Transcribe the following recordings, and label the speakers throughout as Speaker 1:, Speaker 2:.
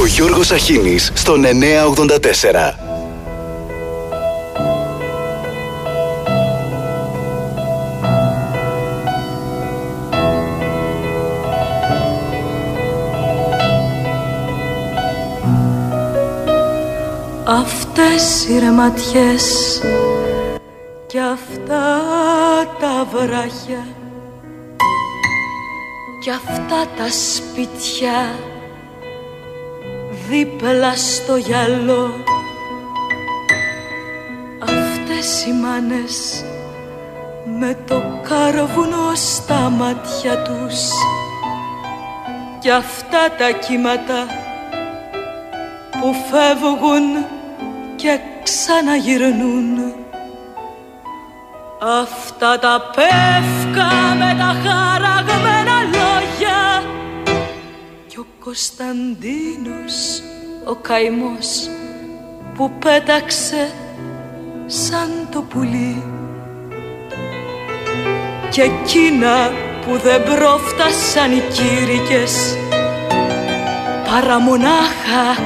Speaker 1: Ο Γιώργος Αχίνης στον 984.
Speaker 2: Αυτές οι ρεματιές και αυτά τα βράχια και αυτά τα σπίτια δίπλα στο γυαλό. Αυτές οι μάνες με το κάρβουνο στα μάτια τους. Και αυτά τα κύματα που φεύγουν και ξαναγυρνούν. Αυτά τα πεύκα με τα χαραγμένα λόγια Κι ο Κωνσταντίνος ο καημός που πέταξε σαν το πουλί. Και εκείνα που δεν πρόφτασαν οι κήρυκες παρά μονάχα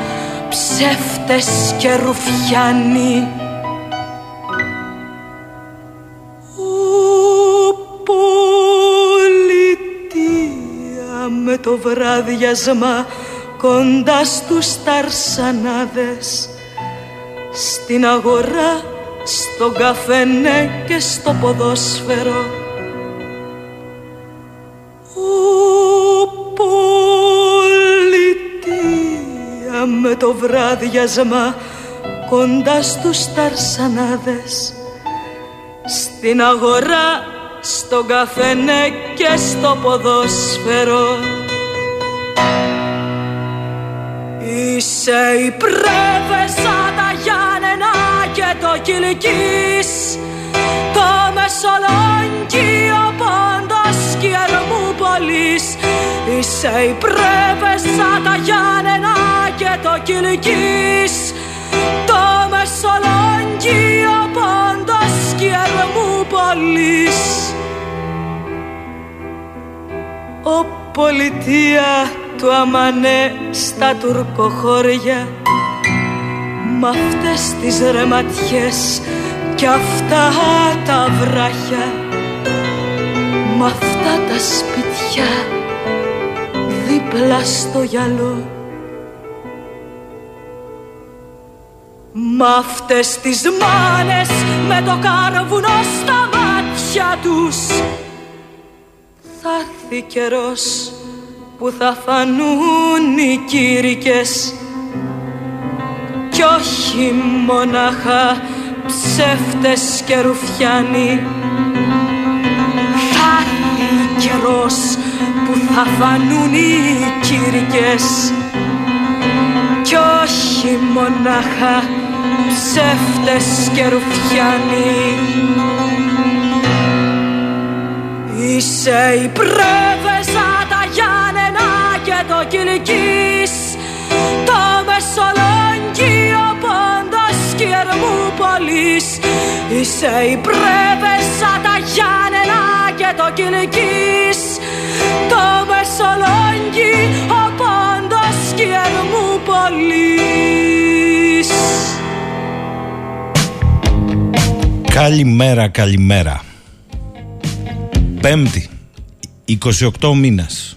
Speaker 2: ψεύτες και ρουφιάνοι το βράδιασμα κοντά στους ταρσανάδες. Στην αγορά, στο καφενέ και στο ποδόσφαιρο. Με το βράδιασμα κοντά στους ταρσανάδες. Στην αγορά, στο καφενέ και στο ποδόσφαιρο Είσαι η πρέβεσα τα Γιάννενα και το Κιλικής το Μεσολόγγιο πόντος και Ερμούπολης. Είσαι η πρέβεσα τα Γιάννενα και το Κιλικής το Μεσολόγγιο πόντος και Ερμούπολης. Ο πολιτεία του αμανέ στα τουρκοχώρια Μ' αυτές τις ρεματιές κι αυτά τα βράχια. Μ' αυτά τα σπιτιά δίπλα στο γυαλό. Μ' αυτές τις μάνες με το κάρβουνο στα μάτια τους Θα έρθει καιρός που θα φανούν οι κήρυκες. Κι όχι μονάχα ψεύτες και ρουφιάνοι. Θα έρθει καιρός που θα φανούν οι κήρυκες. Κι όχι μονάχα ψεύτες και ρουφιάνοι. Είσαι η πρέβεζα τα Γιάννενα και το Κιλικής το Μεσολόγγιο πόντος και Ερμούπολης Είσαι η πρέβεζα τα Γιάννενα και το Κιλικής το Μεσολόγγιο πόντος και Ερμούπολης
Speaker 3: Καλημέρα, καλημέρα. Πέμπτη, 28 μήνας.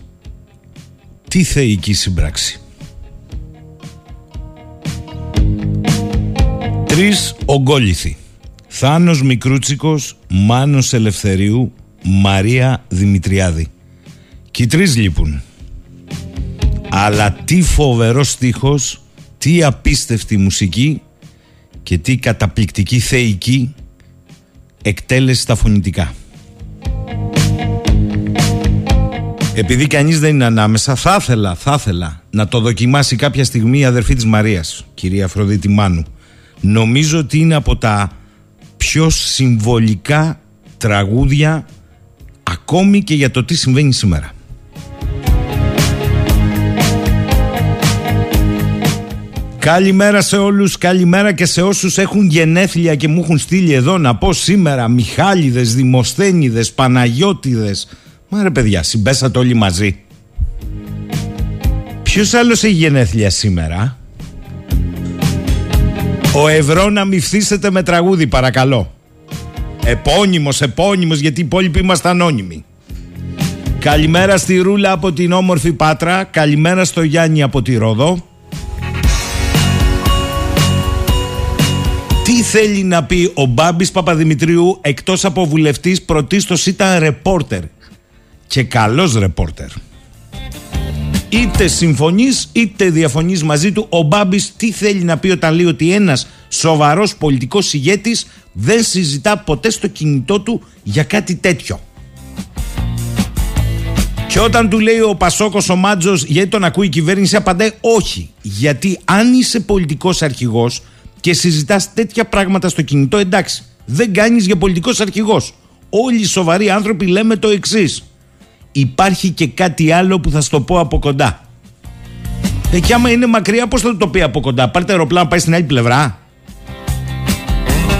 Speaker 3: Τι θεϊκή σύμπραξη. Τρεις ογκόληθοι. Θάνος Μικρούτσικος, Μάνος Ελευθερίου, Μαρία Δημητριάδη. Και οι τρεις λείπουν. Αλλά τι φοβερός στίχος, τι απίστευτη μουσική και τι καταπληκτική θεϊκή εκτέλεση στα φωνητικά. Επειδή κανεί δεν είναι ανάμεσα, θα ήθελα, θα ήθελα να το δοκιμάσει κάποια στιγμή η αδερφή της Μαρίας, κυρία Αφροδίτη Μάνου. Νομίζω ότι είναι από τα πιο συμβολικά τραγούδια ακόμη και για το τι συμβαίνει σήμερα. Καλημέρα σε όλους, καλημέρα και σε όσους έχουν γενέθλια και μου έχουν στείλει εδώ να πω σήμερα Μιχάλιδες, Δημοσθένιδες, Παναγιώτιδες Μα ρε παιδιά, συμπέσατε όλοι μαζί. Ποιος άλλος έχει γενέθλια σήμερα; Ο Ευρώ να μη φθήσετε με τραγούδι παρακαλώ. Επώνυμος, επώνυμος γιατί οι υπόλοιποι είμαστε ανώνυμοι. Καλημέρα στη Ρούλα από την όμορφη Πάτρα. Καλημέρα στο Γιάννη από τη Ρόδο. Τι θέλει να πει ο Μπάμπης Παπαδημητρίου εκτός από βουλευτής πρωτίστως ήταν ρεπόρτερ και καλός ρεπόρτερ είτε συμφωνείς είτε διαφωνείς μαζί του ο Μπάμπης τι θέλει να πει όταν λέει ότι ένας σοβαρός πολιτικός ηγέτης δεν συζητά ποτέ στο κινητό του για κάτι τέτοιο και όταν του λέει ο Πασόκος ο Μάτζος, γιατί τον ακούει η κυβέρνηση, απαντάει όχι. Γιατί αν είσαι πολιτικός αρχηγός και συζητάς τέτοια πράγματα στο κινητό, εντάξει, δεν κάνεις για πολιτικός αρχηγός. Όλοι οι σοβαροί άνθρωποι λέμε το εξής. Υπάρχει και κάτι άλλο που θα σου το πω από κοντά. Ε, και άμα είναι μακριά, πώς θα το πει από κοντά; Πάρτε αεροπλάνο, πάει στην άλλη πλευρά.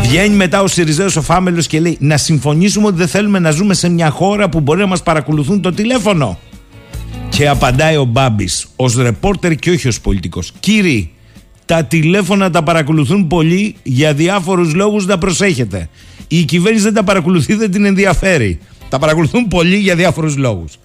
Speaker 3: Βγαίνει μετά ο Σιριζέος ο Φάμελος και λέει Να συμφωνήσουμε ότι δεν θέλουμε να ζούμε σε μια χώρα που μπορεί να μας παρακολουθούν το τηλέφωνο. Και απαντάει ο Μπάμπης, ως ρεπόρτερ και όχι ως πολιτικός. Κύριοι, τα τηλέφωνα τα παρακολουθούν πολύ για διάφορους λόγους να προσέχετε. Η κυβέρνηση δεν τα παρακολουθεί, δεν την ενδιαφέρει. Τα παρακολουθούν πολύ για διάφορους λόγους.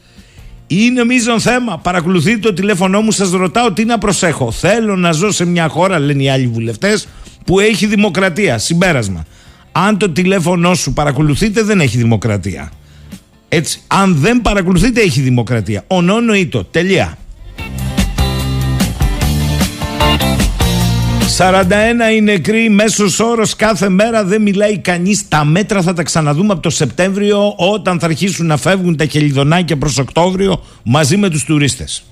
Speaker 3: Είναι μείζον θέμα. Παρακολουθείτε το τηλέφωνό μου, σας ρωτάω τι να προσέχω. Θέλω να ζω σε μια χώρα, λένε οι άλλοι βουλευτές, που έχει δημοκρατία. Συμπέρασμα. Αν το τηλέφωνό σου παρακολουθείτε, δεν έχει δημοκρατία. Έτσι. Αν δεν παρακολουθείτε, έχει δημοκρατία. Ονόνο ή το. Τελεία. 41 οι νεκροί, μέσος όρος κάθε μέρα δεν μιλάει κανείς. Τα μέτρα θα τα ξαναδούμε από το Σεπτέμβριο, όταν θα αρχίσουν να φεύγουν τα χελιδονάκια προς Οκτώβριο μαζί με τους τουρίστες.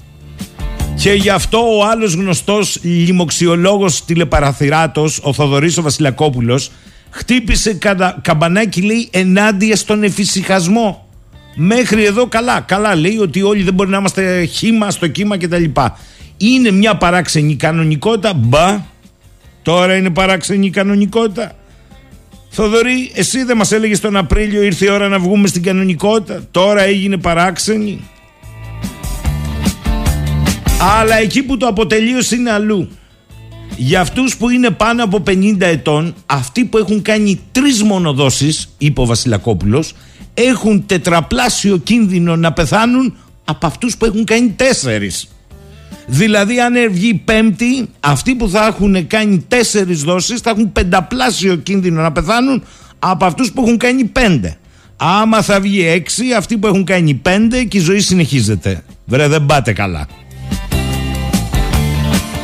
Speaker 3: Και γι' αυτό ο άλλος γνωστός λοιμοξιολόγος τηλεπαραθυράτος, ο Θοδωρής ο Βασιλακόπουλος, χτύπησε κατα... καμπανάκι, λέει, ενάντια στον εφησυχασμό. Μέχρι εδώ καλά. Καλά λέει ότι όλοι δεν μπορεί να είμαστε χήμα στο κύμα κτλ. Είναι μια παράξενη κανονικότητα. Μπα, τώρα είναι παράξενη κανονικότητα. Θοδωρή, εσύ δεν μας έλεγες τον Απρίλιο ήρθε η ώρα να βγούμε στην κανονικότητα. Τώρα έγινε παράξενη. Αλλά εκεί που το αποτελείωσε είναι αλλού. Για αυτούς που είναι πάνω από 50 ετών, αυτοί που έχουν κάνει τρεις μονοδόσεις, είπε ο Βασιλακόπουλος, έχουν τετραπλάσιο κίνδυνο να πεθάνουν από αυτούς που έχουν κάνει τέσσερις. Δηλαδή, αν βγει πέμπτη, αυτοί που θα έχουν κάνει τέσσερις δόσεις θα έχουν πενταπλάσιο κίνδυνο να πεθάνουν από αυτούς που έχουν κάνει πέντε. Άμα θα βγει έξι, αυτοί που έχουν κάνει πέντε και η ζωή συνεχίζεται. Βρε, δεν πάτε καλά.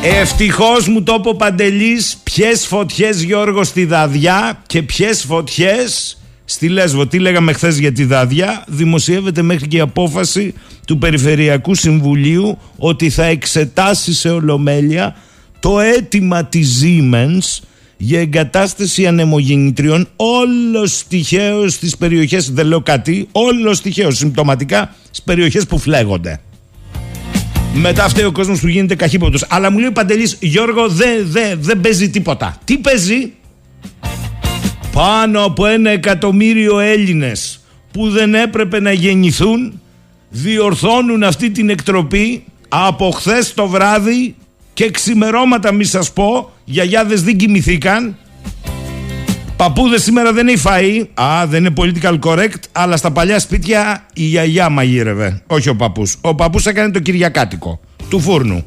Speaker 3: Ευτυχώς μου το είπε ο Παντελής, ποιες φωτιές Γιώργος στη Δαδιά και ποιες φωτιές στη Λέσβο. Τι λέγαμε χθες για τη Δαδιά, δημοσιεύεται μέχρι και η απόφαση του Περιφερειακού Συμβουλίου ότι θα εξετάσει σε ολομέλεια το αίτημα της Siemens για εγκατάσταση ανεμογεννητριών όλος τυχαίως στις περιοχές, δεν λέω κάτι, όλος τυχαίως συμπτωματικά στις περιοχές που φλέγονται. Μετά φταίει ο κόσμος που γίνεται καχύποπτος. Αλλά μου λέει ο Παντελής, Γιώργο δεν δε, δε παίζει τίποτα. Τι παίζει; Πάνω από ένα εκατομμύριο Έλληνες που δεν έπρεπε να γεννηθούν διορθώνουν αυτή την εκτροπή από χθες το βράδυ και ξημερώματα μη σας πω γιαγιάδες δεν κοιμηθήκαν. Παππούδες σήμερα δεν έχει φαΐ Α δεν είναι political correct Αλλά στα παλιά σπίτια η γιαγιά μαγείρευε Όχι ο παππούς. Ο παππούς έκανε το κυριακάτικο Του φούρνου.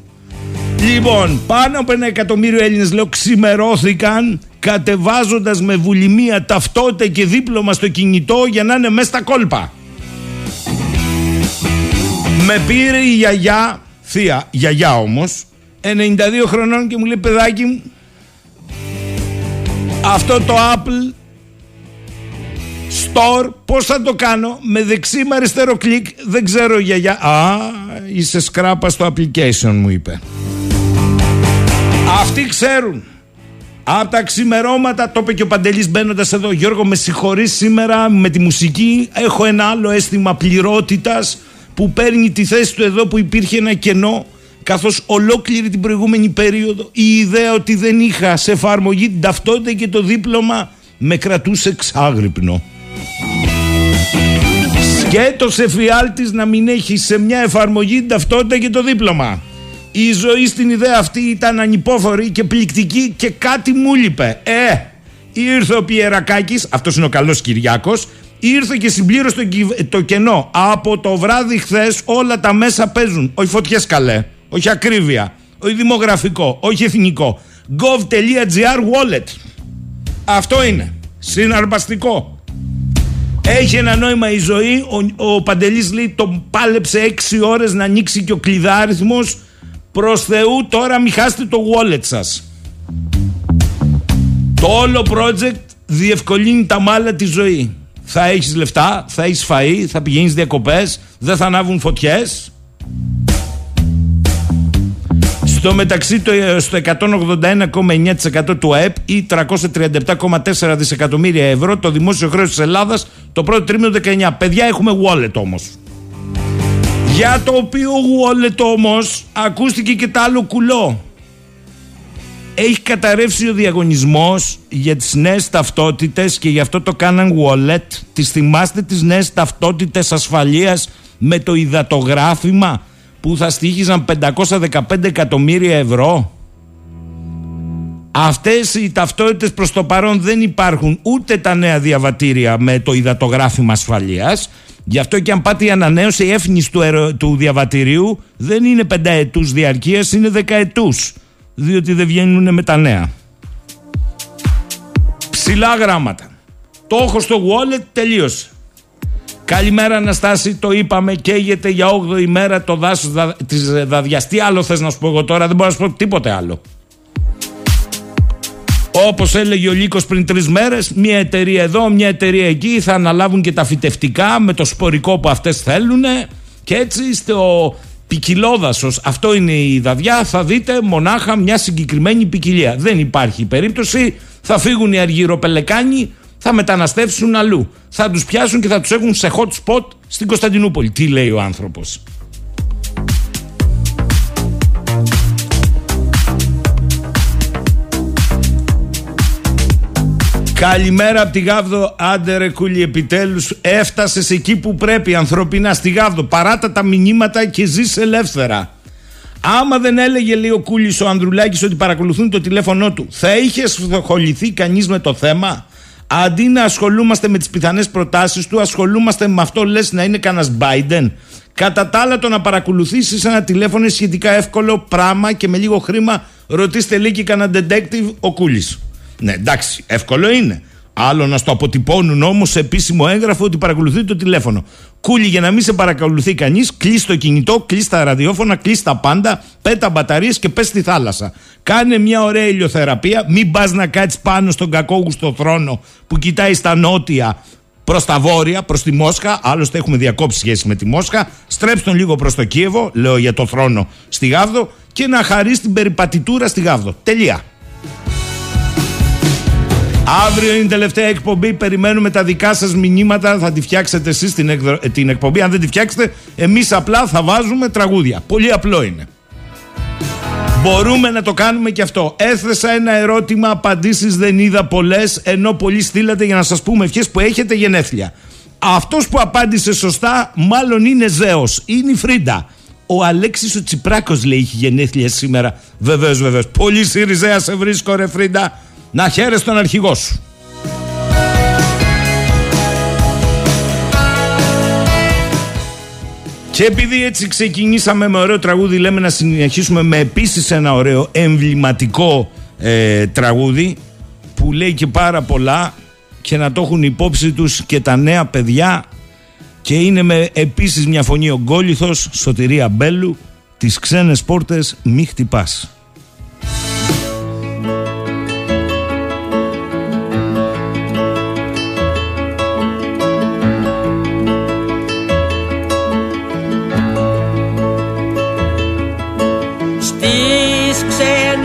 Speaker 3: Λοιπόν πάνω από ένα εκατομμύριο Έλληνες λέω ξημερώθηκαν Κατεβάζοντας με βουλημία ταυτότητα και δίπλωμα στο κινητό Για να είναι μέσα στα κόλπα. Με πήρε η γιαγιά, θεία, γιαγιά όμως, 92 χρονών και μου λέει παιδάκι μου, αυτό το Apple Store πώς θα το κάνω με δεξί με αριστερό κλικ δεν ξέρω γιαγιά Α είσαι σκράπα στο application μου είπε. Αυτοί ξέρουν από τα ξημερώματα, το είπε και ο Παντελής μπαίνοντας εδώ Γιώργο με συγχωρείς σήμερα με τη μουσική έχω ένα άλλο αίσθημα πληρότητας που παίρνει τη θέση του εδώ που υπήρχε ένα κενό καθώς ολόκληρη την προηγούμενη περίοδο η ιδέα ότι δεν είχα σε εφαρμογή την ταυτότητα και το δίπλωμα με κρατούσε ξάγρυπνο. Σκέτος εφιάλτης να μην έχει σε μια εφαρμογή την ταυτότητα και το δίπλωμα. Η ζωή στην ιδέα αυτή ήταν ανυπόφορη και πληκτική και κάτι μου λείπε. Ε, ήρθε ο Πιερακάκης, αυτός είναι ο καλός Κυριάκος, ήρθε και συμπλήρωσε το, το κενό. Από το βράδυ χθες όλα τα μέσα παίζουν. Όχι φωτιές καλέ, όχι ακρίβεια, όχι δημογραφικό, όχι εθνικό. gov.gr wallet. Αυτό είναι. Συναρπαστικό. Έχει ένα νόημα η ζωή. Ο, ο Παντελής λέει τον πάλεψε έξι ώρες να ανοίξει και ο κλειδάριθμος. Προς Θεού τώρα μην χάσετε το wallet σας. Το όλο project διευκολύνει τα μάλα τη ζωή. Θα έχεις λεφτά, θα έχεις φαΐ, θα πηγαίνεις διακοπές, δεν θα ανάβουν φωτιές. Στο μεταξύ το, ε, στο 181,9% του ΑΕΠ ή 337,4 δισεκατομμύρια ευρώ το δημόσιο χρέος της Ελλάδας το πρώτο τρίμηνο 19. Παιδιά έχουμε wallet όμως. Για το οποίο wallet όμως ακούστηκε και τα άλλο κουλό. Έχει καταρρεύσει ο διαγωνισμός για τις νέες ταυτότητες και γι' αυτό το κάναν wallet. Τις θυμάστε τις νέες ταυτότητες ασφαλείας με το υδατογράφημα που θα στήχιζαν 515 εκατομμύρια ευρώ; Αυτές οι ταυτότητες προς το παρόν δεν υπάρχουν ούτε τα νέα διαβατήρια με το υδατογράφημα ασφαλείας. Γι' αυτό και αν πάτε η ανανέωση έφνης του, του διαβατηρίου δεν είναι πενταετούς διαρκείας, είναι δεκαετούς. Διότι δεν βγαίνουν με τα νέα. Ψηλά γράμματα. Το έχω στο wallet τελείωσε. Καλημέρα Αναστάση, το είπαμε, καίγεται για 8η μέρα το δάσος δα, της Δαδιάς. Τι άλλο θες να σου πω εγώ τώρα, δεν μπορώ να σου πω τίποτε άλλο. Όπως έλεγε ο Λύκος πριν τρεις μέρες, μια εταιρεία εδώ, μια εταιρεία εκεί θα αναλάβουν και τα φυτευτικά με το σπορικό που αυτές θέλουν. Και έτσι στο ποικιλόδασος, αυτό είναι η δαδιά, θα δείτε μονάχα μια συγκεκριμένη ποικιλία. Δεν υπάρχει περίπτωση, θα φύγουν οι αργυροπελεκάνοι θα μεταναστεύσουν αλλού. Θα τους πιάσουν και θα τους έχουν σε hot spot στην Κωνσταντινούπολη. Τι λέει ο άνθρωπος. Καλημέρα από τη Γάβδο. Άντε ρε κούλι, επιτέλους έφτασες εκεί που πρέπει ανθρωπινά στη Γάβδο. Παράτα τα μηνύματα και ζεις ελεύθερα. Άμα δεν έλεγε λέει ο Κούλης ο Ανδρουλάκης ότι παρακολουθούν το τηλέφωνό του, θα είχε ασχοληθεί κανείς με το θέμα; Αντί να ασχολούμαστε με τις πιθανές προτάσεις του, ασχολούμαστε με αυτό λες να είναι κανένας Biden. Κατά τα άλλα, το να παρακολουθήσεις ένα τηλέφωνο είναι σχετικά εύκολο πράγμα και με λίγο χρήμα ρωτήστε λίγη κανένα detective ο Κούλη. Ναι, εντάξει, εύκολο είναι. Άλλο να στο αποτυπώνουν όμως σε επίσημο έγγραφο ότι παρακολουθεί το τηλέφωνο. Κούλι, για να μην σε παρακολουθεί κανείς, κλείσει το κινητό, κλείσει τα ραδιόφωνα, κλείσει τα πάντα, πέτα μπαταρίες και πες στη θάλασσα. Κάνε μια ωραία ηλιοθεραπεία, μην πας να κάτσεις πάνω στον κακόγουστο θρόνο που κοιτάει στα νότια προς τα βόρεια, προς τη Μόσχα. Άλλωστε έχουμε διακόψει σχέση με τη Μόσχα. Στρέψτε τον λίγο προς το Κίεβο, λέω για το θρόνο στη Γάβδο, και να χαρείς την περιπατητούρα στη Γάβδο. Τελεία. Αύριο είναι η τελευταία εκπομπή. Περιμένουμε τα δικά σας μηνύματα. Θα τη φτιάξετε εσείς την, την εκπομπή. Αν δεν τη φτιάξετε, εμείς απλά θα βάζουμε τραγούδια. Πολύ απλό είναι. Μπορούμε να το κάνουμε και αυτό. Έθεσα ένα ερώτημα, απαντήσεις δεν είδα πολλές, ενώ πολλοί στείλατε για να σας πούμε ευχές που έχετε γενέθλια. Αυτός που απάντησε σωστά, μάλλον είναι Ζέος. Είναι η Φρίντα. Ο Αλέξης ο Τσιπράκος λέει έχει γενέθλια σήμερα. Βεβαίως, βεβαίως. Πολύ Σιριζέα σε βρίσκω, ρε Φρίντα. Να χαίρεσαι τον αρχηγό σου. Και επειδή έτσι ξεκινήσαμε με ωραίο τραγούδι, λέμε να συνεχίσουμε με επίσης ένα ωραίο εμβληματικό ε, τραγούδι που λέει και πάρα πολλά και να το έχουν υπόψη τους και τα νέα παιδιά και είναι με επίσης μια φωνή ο Γκόλιθος, Σωτηρία Μπέλου, τις ξένες πόρτες μη χτυπάς.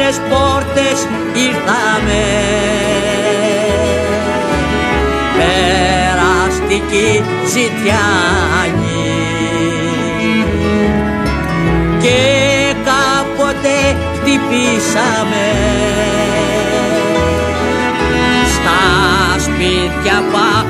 Speaker 2: Ξένες πόρτες ήρθαμε. Περαστική ζητιάνη. Και κάποτε χτυπήσαμε. Στα σπίτια που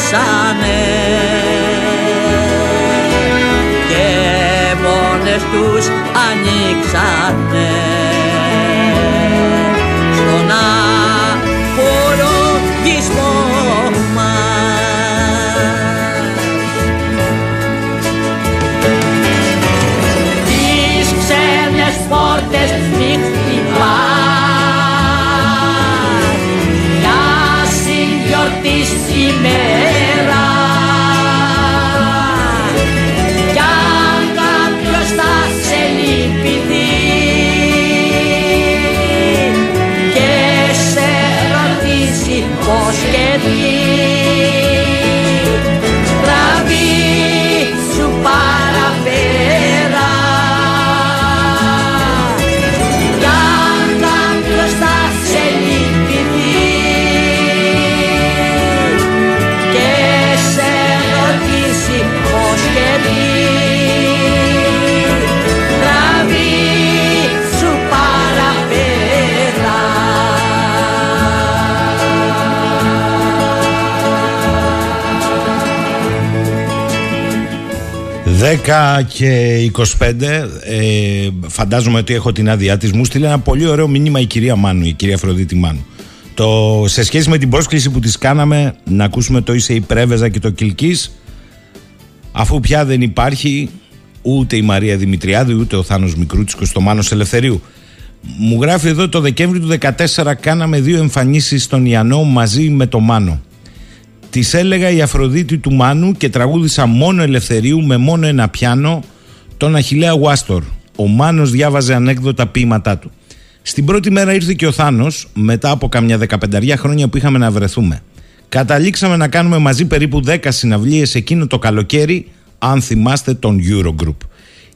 Speaker 4: κλείσανε και μόνες τους ανοίξανε. Στον 10 και
Speaker 3: 25 ε, Φαντάζομαι ότι έχω την άδειά της. Μου στείλει ένα πολύ ωραίο μήνυμα η κυρία Μάνου Η κυρία Φροδίτη Μάνου. Το, Σε σχέση με την πρόσκληση που της κάναμε Να ακούσουμε το Είσαι η Πρέβεζα και το Κιλκής Αφού πια δεν υπάρχει Ούτε η Μαρία Δημητριάδη Ούτε ο Θάνος Μικρούτσικος στο Μάνος Ελευθερίου. Μου γράφει εδώ το Δεκέμβρη του 2014 Κάναμε δύο εμφανίσεις στον Ιανό Μαζί με το Μάνο. Της έλεγα η Αφροδίτη του Μάνου και τραγούδισα μόνο Ελευθερίου με μόνο ένα πιάνο τον Αχιλέα Γουάστορ. Ο Μάνος διάβαζε ανέκδοτα ποίηματά του. Στην πρώτη μέρα ήρθε και ο Θάνος μετά από καμιά δεκαπενταριά χρόνια που είχαμε να βρεθούμε. Καταλήξαμε να κάνουμε μαζί περίπου 10 συναυλίες εκείνο το καλοκαίρι, αν θυμάστε τον Eurogroup.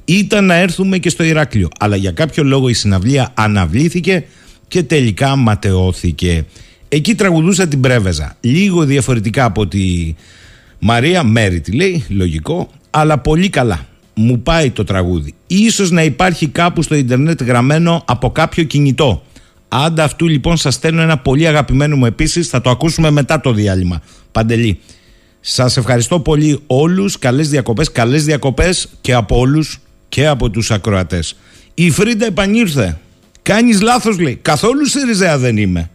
Speaker 3: Ήταν να έρθουμε και στο Ηράκλειο, αλλά για κάποιο λόγο η συναυλία αναβλήθηκε και τελικά ματαιώθηκε. Εκεί τραγουδούσα την Πρέβεζα. Λίγο διαφορετικά από τη Μαρία Μέρη τη λέει, λογικό, αλλά πολύ καλά. Μου πάει το τραγούδι. Ίσως να υπάρχει κάπου στο ίντερνετ γραμμένο από κάποιο κινητό. Άντα αυτού λοιπόν σας στέλνω ένα πολύ αγαπημένο μου επίσης, θα το ακούσουμε μετά το διάλειμμα. Παντελή. Σας ευχαριστώ πολύ όλους, καλές διακοπές, καλές διακοπές και από όλους και από τους ακροατές. Η Φρίντα επανήρθε. Κάνεις λάθος λέει, καθόλου Σιριζέα δεν είμαι.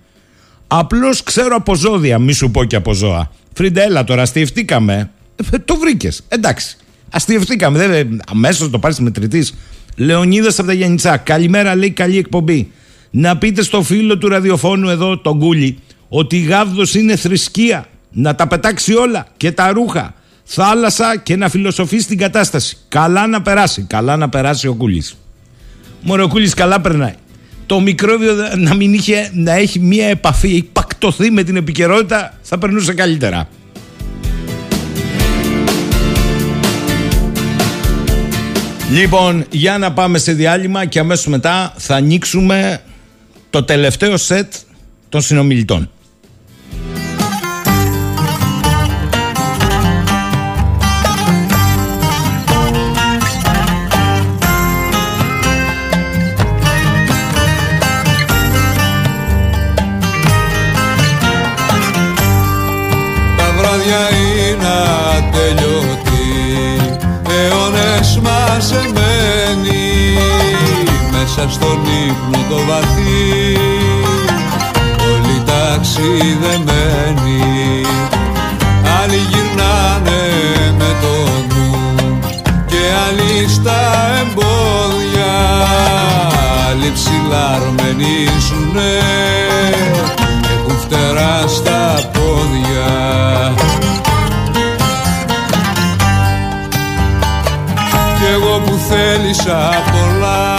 Speaker 3: Απλώς ξέρω από ζώδια, μη σου πω και από ζώα. Φρίντα, έλα τώρα, αστειευτήκαμε. Ε, το βρήκες. Εντάξει. Αστειευτήκαμε. Δεν αμέσως το πάρεις τοις μετρητοίς. Λεωνίδας από τα Γιαννιτσά. Καλημέρα, λέει καλή εκπομπή. Να πείτε στο φίλο του ραδιοφώνου εδώ, τον Κούλη, ότι η Γαύδος είναι θρησκεία. Να τα πετάξει όλα και τα ρούχα. Θάλασσα και να φιλοσοφήσει την κατάσταση. Καλά να περάσει. Καλά να περάσει ο Κούλης. Μόνο ο Κούλης καλά περνάει το μικρόβιο να μην είχε, να έχει μία επαφή, πακτωθεί με την επικαιρότητα, θα περνούσε καλύτερα. Λοιπόν, για να πάμε σε διάλειμμα και αμέσως μετά θα ανοίξουμε το τελευταίο σετ των συνομιλητών.
Speaker 5: Μέσα στον ύπνο το βαθύ. Όλοι ταξιδεμένοι Άλλοι γυρνάνε με το νου Και άλλοι στα εμπόδια. Άλλοι ψηλά αρμενίζουνε Έχουν φτερά στα πόδια. Κι εγώ που θέλησα πολλά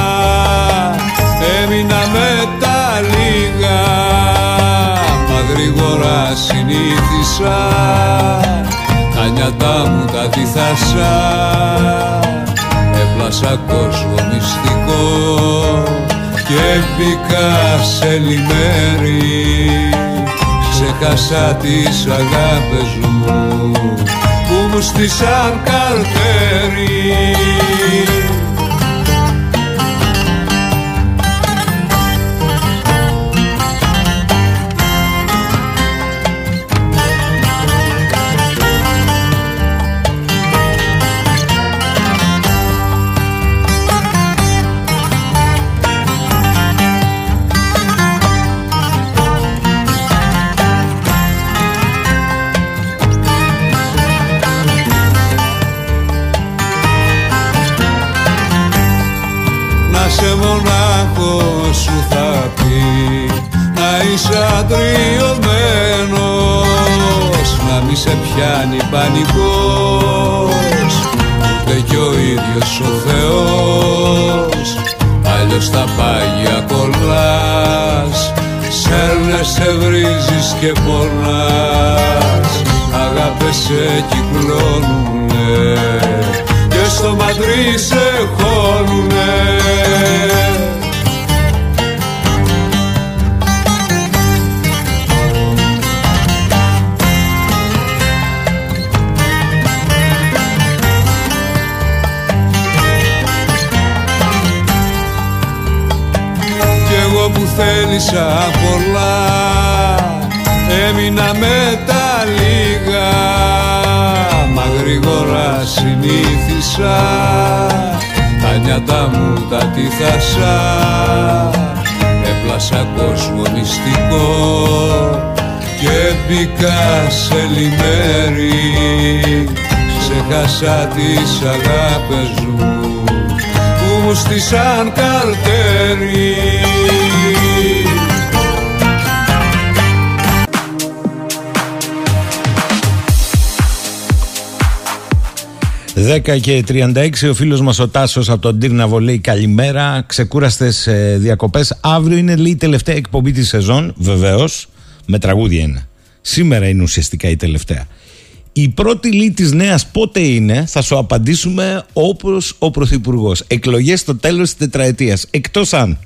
Speaker 5: γρήγορα συνήθισα. Τα νιάτα μου τα τυθάσα Έπλασα κόσμο μυστικό Και μπήκα σε λιμέρι Ξέχασα τις αγάπες μου Που μου στήσαν καρτέρι είσαι αντριωμένος να μη σε πιάνει πανικός. Ούτε κι ο ίδιος ο Θεός αλλιώς τα πάγια κολλάς. Σέρνεσαι βρίζεις και πονάς. Αγάπες σε κυκλώνουνε και στο μαντρί σε χώνουνε θέλησα πολλά. Έμεινα με τα λίγα Μα γρήγορα συνήθισα. Τα νιάτα μου τα τυθάσα. Έπλασα κόσμο μυστικό Και μπήκα σε λιμέρι. Ξεχάσα τις αγάπες μου Που μου στήσαν καρτέρι
Speaker 3: 10 και 36 ο φίλος μας ο Τάσος από τον Τύρναβο λέει καλημέρα, ξεκούραστες ε, διακοπές. Αύριο είναι λέει η τελευταία εκπομπή της σεζόν, βεβαίως, με τραγούδια είναι. Σήμερα είναι ουσιαστικά η τελευταία. Η πρώτη λύη της νέας πότε είναι, θα σου απαντήσουμε όπως ο Πρωθυπουργός. Εκλογές στο τέλος της τετραετίας, εκτός αν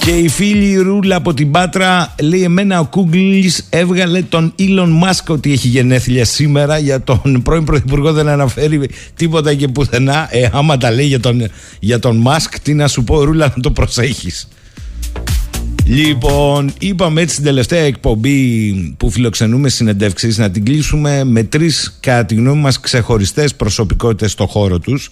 Speaker 3: Και η φίλη Ρούλα από την Πάτρα λέει εμένα ο Κούγκλης έβγαλε τον Elon Musk ότι έχει γενέθλια σήμερα για τον πρώην Πρωθυπουργό δεν αναφέρει τίποτα και πουθενά. Ε, άμα τα λέει για τον, για τον Musk τι να σου πω Ρούλα να το προσέχεις Λοιπόν, είπαμε έτσι την τελευταία εκπομπή που φιλοξενούμε συνεντεύξεις να την κλείσουμε με τρεις κατά τη γνώμη μας ξεχωριστές προσωπικότητες στο χώρο τους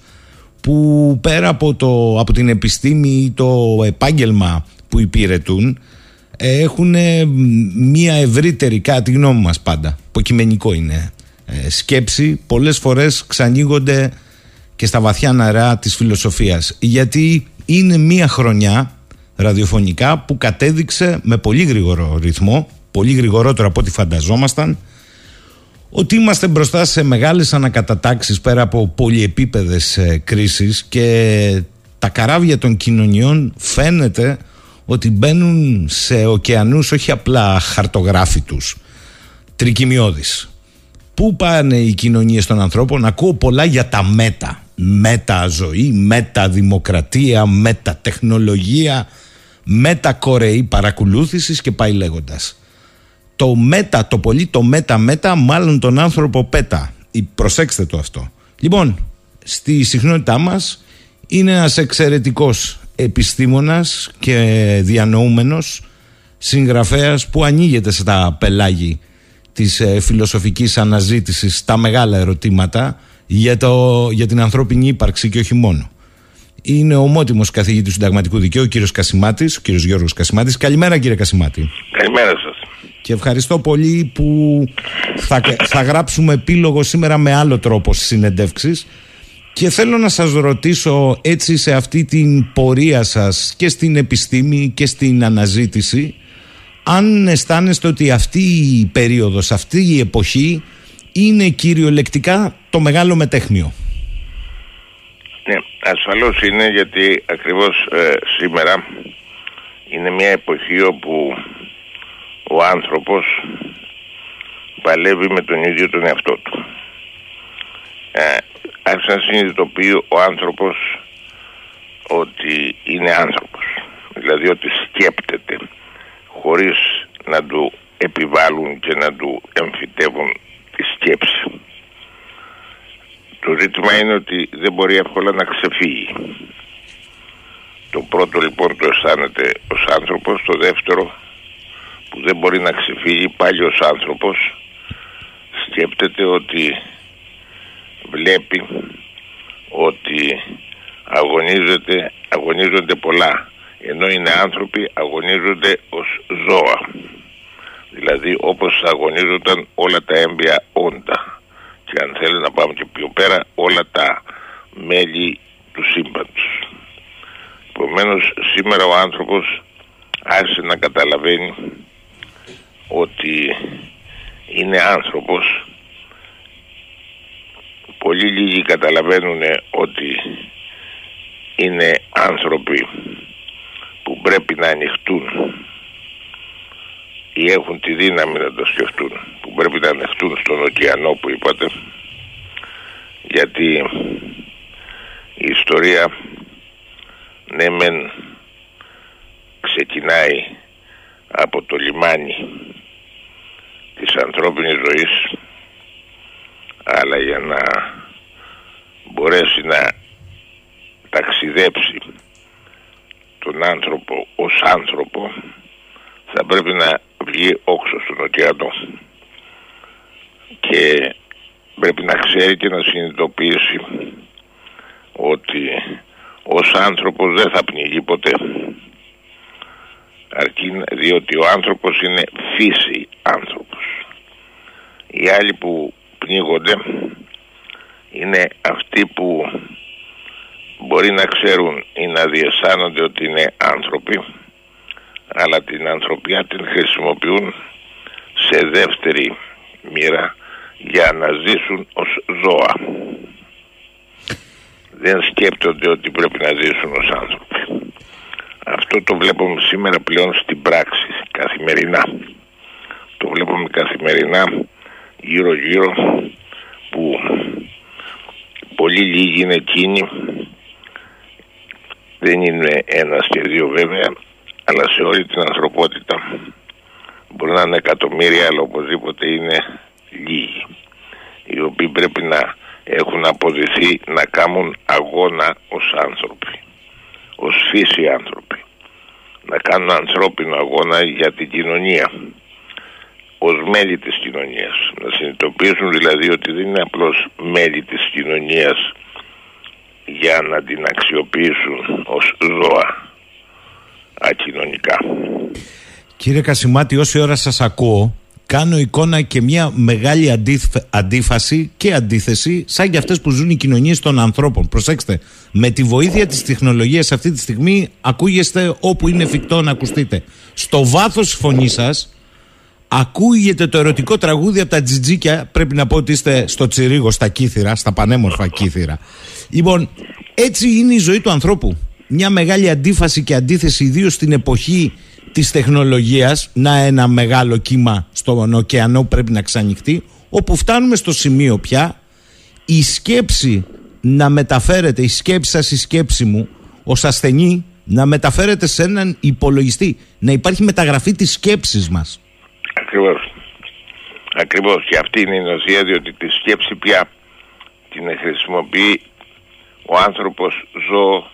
Speaker 3: που πέρα από, το, από την επιστήμη ή το επάγγελμα που υπηρετούν έχουν μία ευρύτερη, κατά τη γνώμη μας πάντα, υποκειμενικό είναι, ε, σκέψη, πολλές φορές ξανοίγονται και στα βαθιά νερά της φιλοσοφίας. Γιατί είναι μία χρονιά ραδιοφωνικά που κατέδειξε με πολύ γρήγορο ρυθμό, πολύ γρηγορότερο από ό,τι φανταζόμασταν, ότι είμαστε μπροστά σε μεγάλες ανακατατάξεις πέρα από πολυεπίπεδες ε, κρίσεις και τα καράβια των κοινωνιών φαίνεται ότι μπαίνουν σε ωκεανούς όχι απλά χαρτογράφητους, τρικυμιώδεις. Πού πάνε οι κοινωνίες των ανθρώπων, ακούω πολλά για τα μέτα. Μέτα ζωή, μέτα δημοκρατία, μέτα τεχνολογία, μέτα κορεή παρακολούθησης και πάει λέγοντας. Το μέτα, το πολύ το μέτα μέτα, μάλλον τον άνθρωπο πέτα. Προσέξτε το αυτό. Λοιπόν, στη συχνότητά μας είναι ένας εξαιρετικός επιστήμονας και διανοούμενος συγγραφέας που ανοίγεται στα πελάγη της ε, φιλοσοφικής αναζήτησης τα μεγάλα ερωτήματα για, το, για την ανθρώπινη ύπαρξη και όχι μόνο. Είναι ομότιμος καθηγητής συνταγματικού δικαίου ο κύριος Κασιμάτης, ο κύριος Γιώργος Κασιμάτης. Καλημέρα κύριε Κασιμάτη.
Speaker 6: Καλημέρα σας.
Speaker 3: Και ευχαριστώ πολύ που θα, θα γράψουμε επίλογο σήμερα με άλλο τρόπο στις συνεντεύξεις και θέλω να σας ρωτήσω έτσι σε αυτή την πορεία σας και στην επιστήμη και στην αναζήτηση αν αισθάνεστε ότι αυτή η περίοδος, αυτή η εποχή είναι κυριολεκτικά το μεγάλο μετέχμιο.
Speaker 6: Ναι, ασφαλώς είναι γιατί ακριβώς ε, σήμερα είναι μια εποχή όπου ο άνθρωπος παλεύει με τον ίδιο τον εαυτό του. Ε, άρχισε να συνειδητοποιεί ο άνθρωπος ότι είναι άνθρωπος. Δηλαδή ότι σκέπτεται χωρίς να του επιβάλλουν και να του εμφυτεύουν τη σκέψη. Το ζήτημα είναι ότι δεν μπορεί εύκολα να ξεφύγει. Το πρώτο λοιπόν το αισθάνεται ως άνθρωπος, το δεύτερο που δεν μπορεί να ξεφύγει πάλι ως άνθρωπος σκέπτεται ότι βλέπει ότι αγωνίζεται, αγωνίζονται πολλά. Ενώ είναι άνθρωποι αγωνίζονται ως ζώα. Δηλαδή όπως αγωνίζονταν όλα τα έμπια όντα. Και αν θέλει να πάμε και πιο πέρα όλα τα μέλη του σύμπαντος. Επομένως σήμερα ο άνθρωπος άρχισε να καταλαβαίνει ότι είναι άνθρωπος πολύ λίγοι καταλαβαίνουν ότι είναι άνθρωποι που πρέπει να ανοιχτούν ή έχουν τη δύναμη να το σκεφτούν που πρέπει να ανοιχτούν στον ωκεανό που είπατε γιατί η ιστορία ναι μεν ξεκινάει από το λιμάνι της ανθρώπινης ζωής αλλά για να μπορέσει να ταξιδέψει τον άνθρωπο ως άνθρωπο θα πρέπει να βγει όξω στον ωκεανό. Και πρέπει να ξέρει και να συνειδητοποιήσει ότι ως άνθρωπος δεν θα πνιγεί ποτέ. Αρκεί διότι ο άνθρωπος είναι φύση άνθρωπος. Οι άλλοι που πνίγονται είναι αυτοί που μπορεί να ξέρουν ή να διαισθάνονται ότι είναι άνθρωποι αλλά την ανθρωπιά την χρησιμοποιούν σε δεύτερη μοίρα για να ζήσουν ως ζώα. Δεν σκέπτονται ότι πρέπει να ζήσουν ως άνθρωποι. Αυτό το βλέπουμε σήμερα πλέον στην πράξη καθημερινά. Το βλέπουμε καθημερινά γύρω γύρω που πολύ λίγοι είναι εκείνοι. Δεν είναι ένα και δύο βέβαια αλλά σε όλη την ανθρωπότητα μπορεί να είναι εκατομμύρια αλλά οπωσδήποτε είναι λίγοι οι οποίοι πρέπει να έχουν αποδειθεί να κάνουν αγώνα ως άνθρωποι ως φύση άνθρωποι. Να κάνουν ανθρώπινο αγώνα για την κοινωνία ως μέλη της κοινωνίας να συνειδητοποιήσουν δηλαδή ότι δεν είναι απλώς μέλη της κοινωνίας για να την αξιοποιήσουν ως ζώα ακοινωνικά.
Speaker 3: Κύριε Κασιμάτη, όση ώρα σας ακούω, κάνω εικόνα και μια μεγάλη αντίφαση και αντίθεση σαν και αυτές που ζουν οι κοινωνίες των ανθρώπων. Προσέξτε, με τη βοήθεια της τεχνολογίας αυτή τη στιγμή ακούγεστε όπου είναι εφικτό να ακουστείτε. Στο βάθος της φωνής σας ακούγεται το ερωτικό τραγούδι από τα τζιτζίκια. Πρέπει να πω ότι είστε στο τσιρίγο, στα κύθυρα, στα πανέμορφα κύθυρα. Λοιπόν, έτσι είναι η ζωή του ανθρώπου. Μια μεγάλη αντίφαση και αντίθεση, ιδίως στην εποχή της τεχνολογίας, να ένα μεγάλο κύμα στον ωκεανό πρέπει να ξανοιχτεί, όπου φτάνουμε στο σημείο πια η σκέψη να μεταφέρεται, η σκέψη σας, η σκέψη μου, ως ασθενή, να μεταφέρεται σε έναν υπολογιστή, να υπάρχει μεταγραφή της σκέψης μας.
Speaker 6: Ακριβώς. Ακριβώς. Και αυτή είναι η νοησία διότι τη σκέψη πια την χρησιμοποιεί ο άνθρωπος ζώο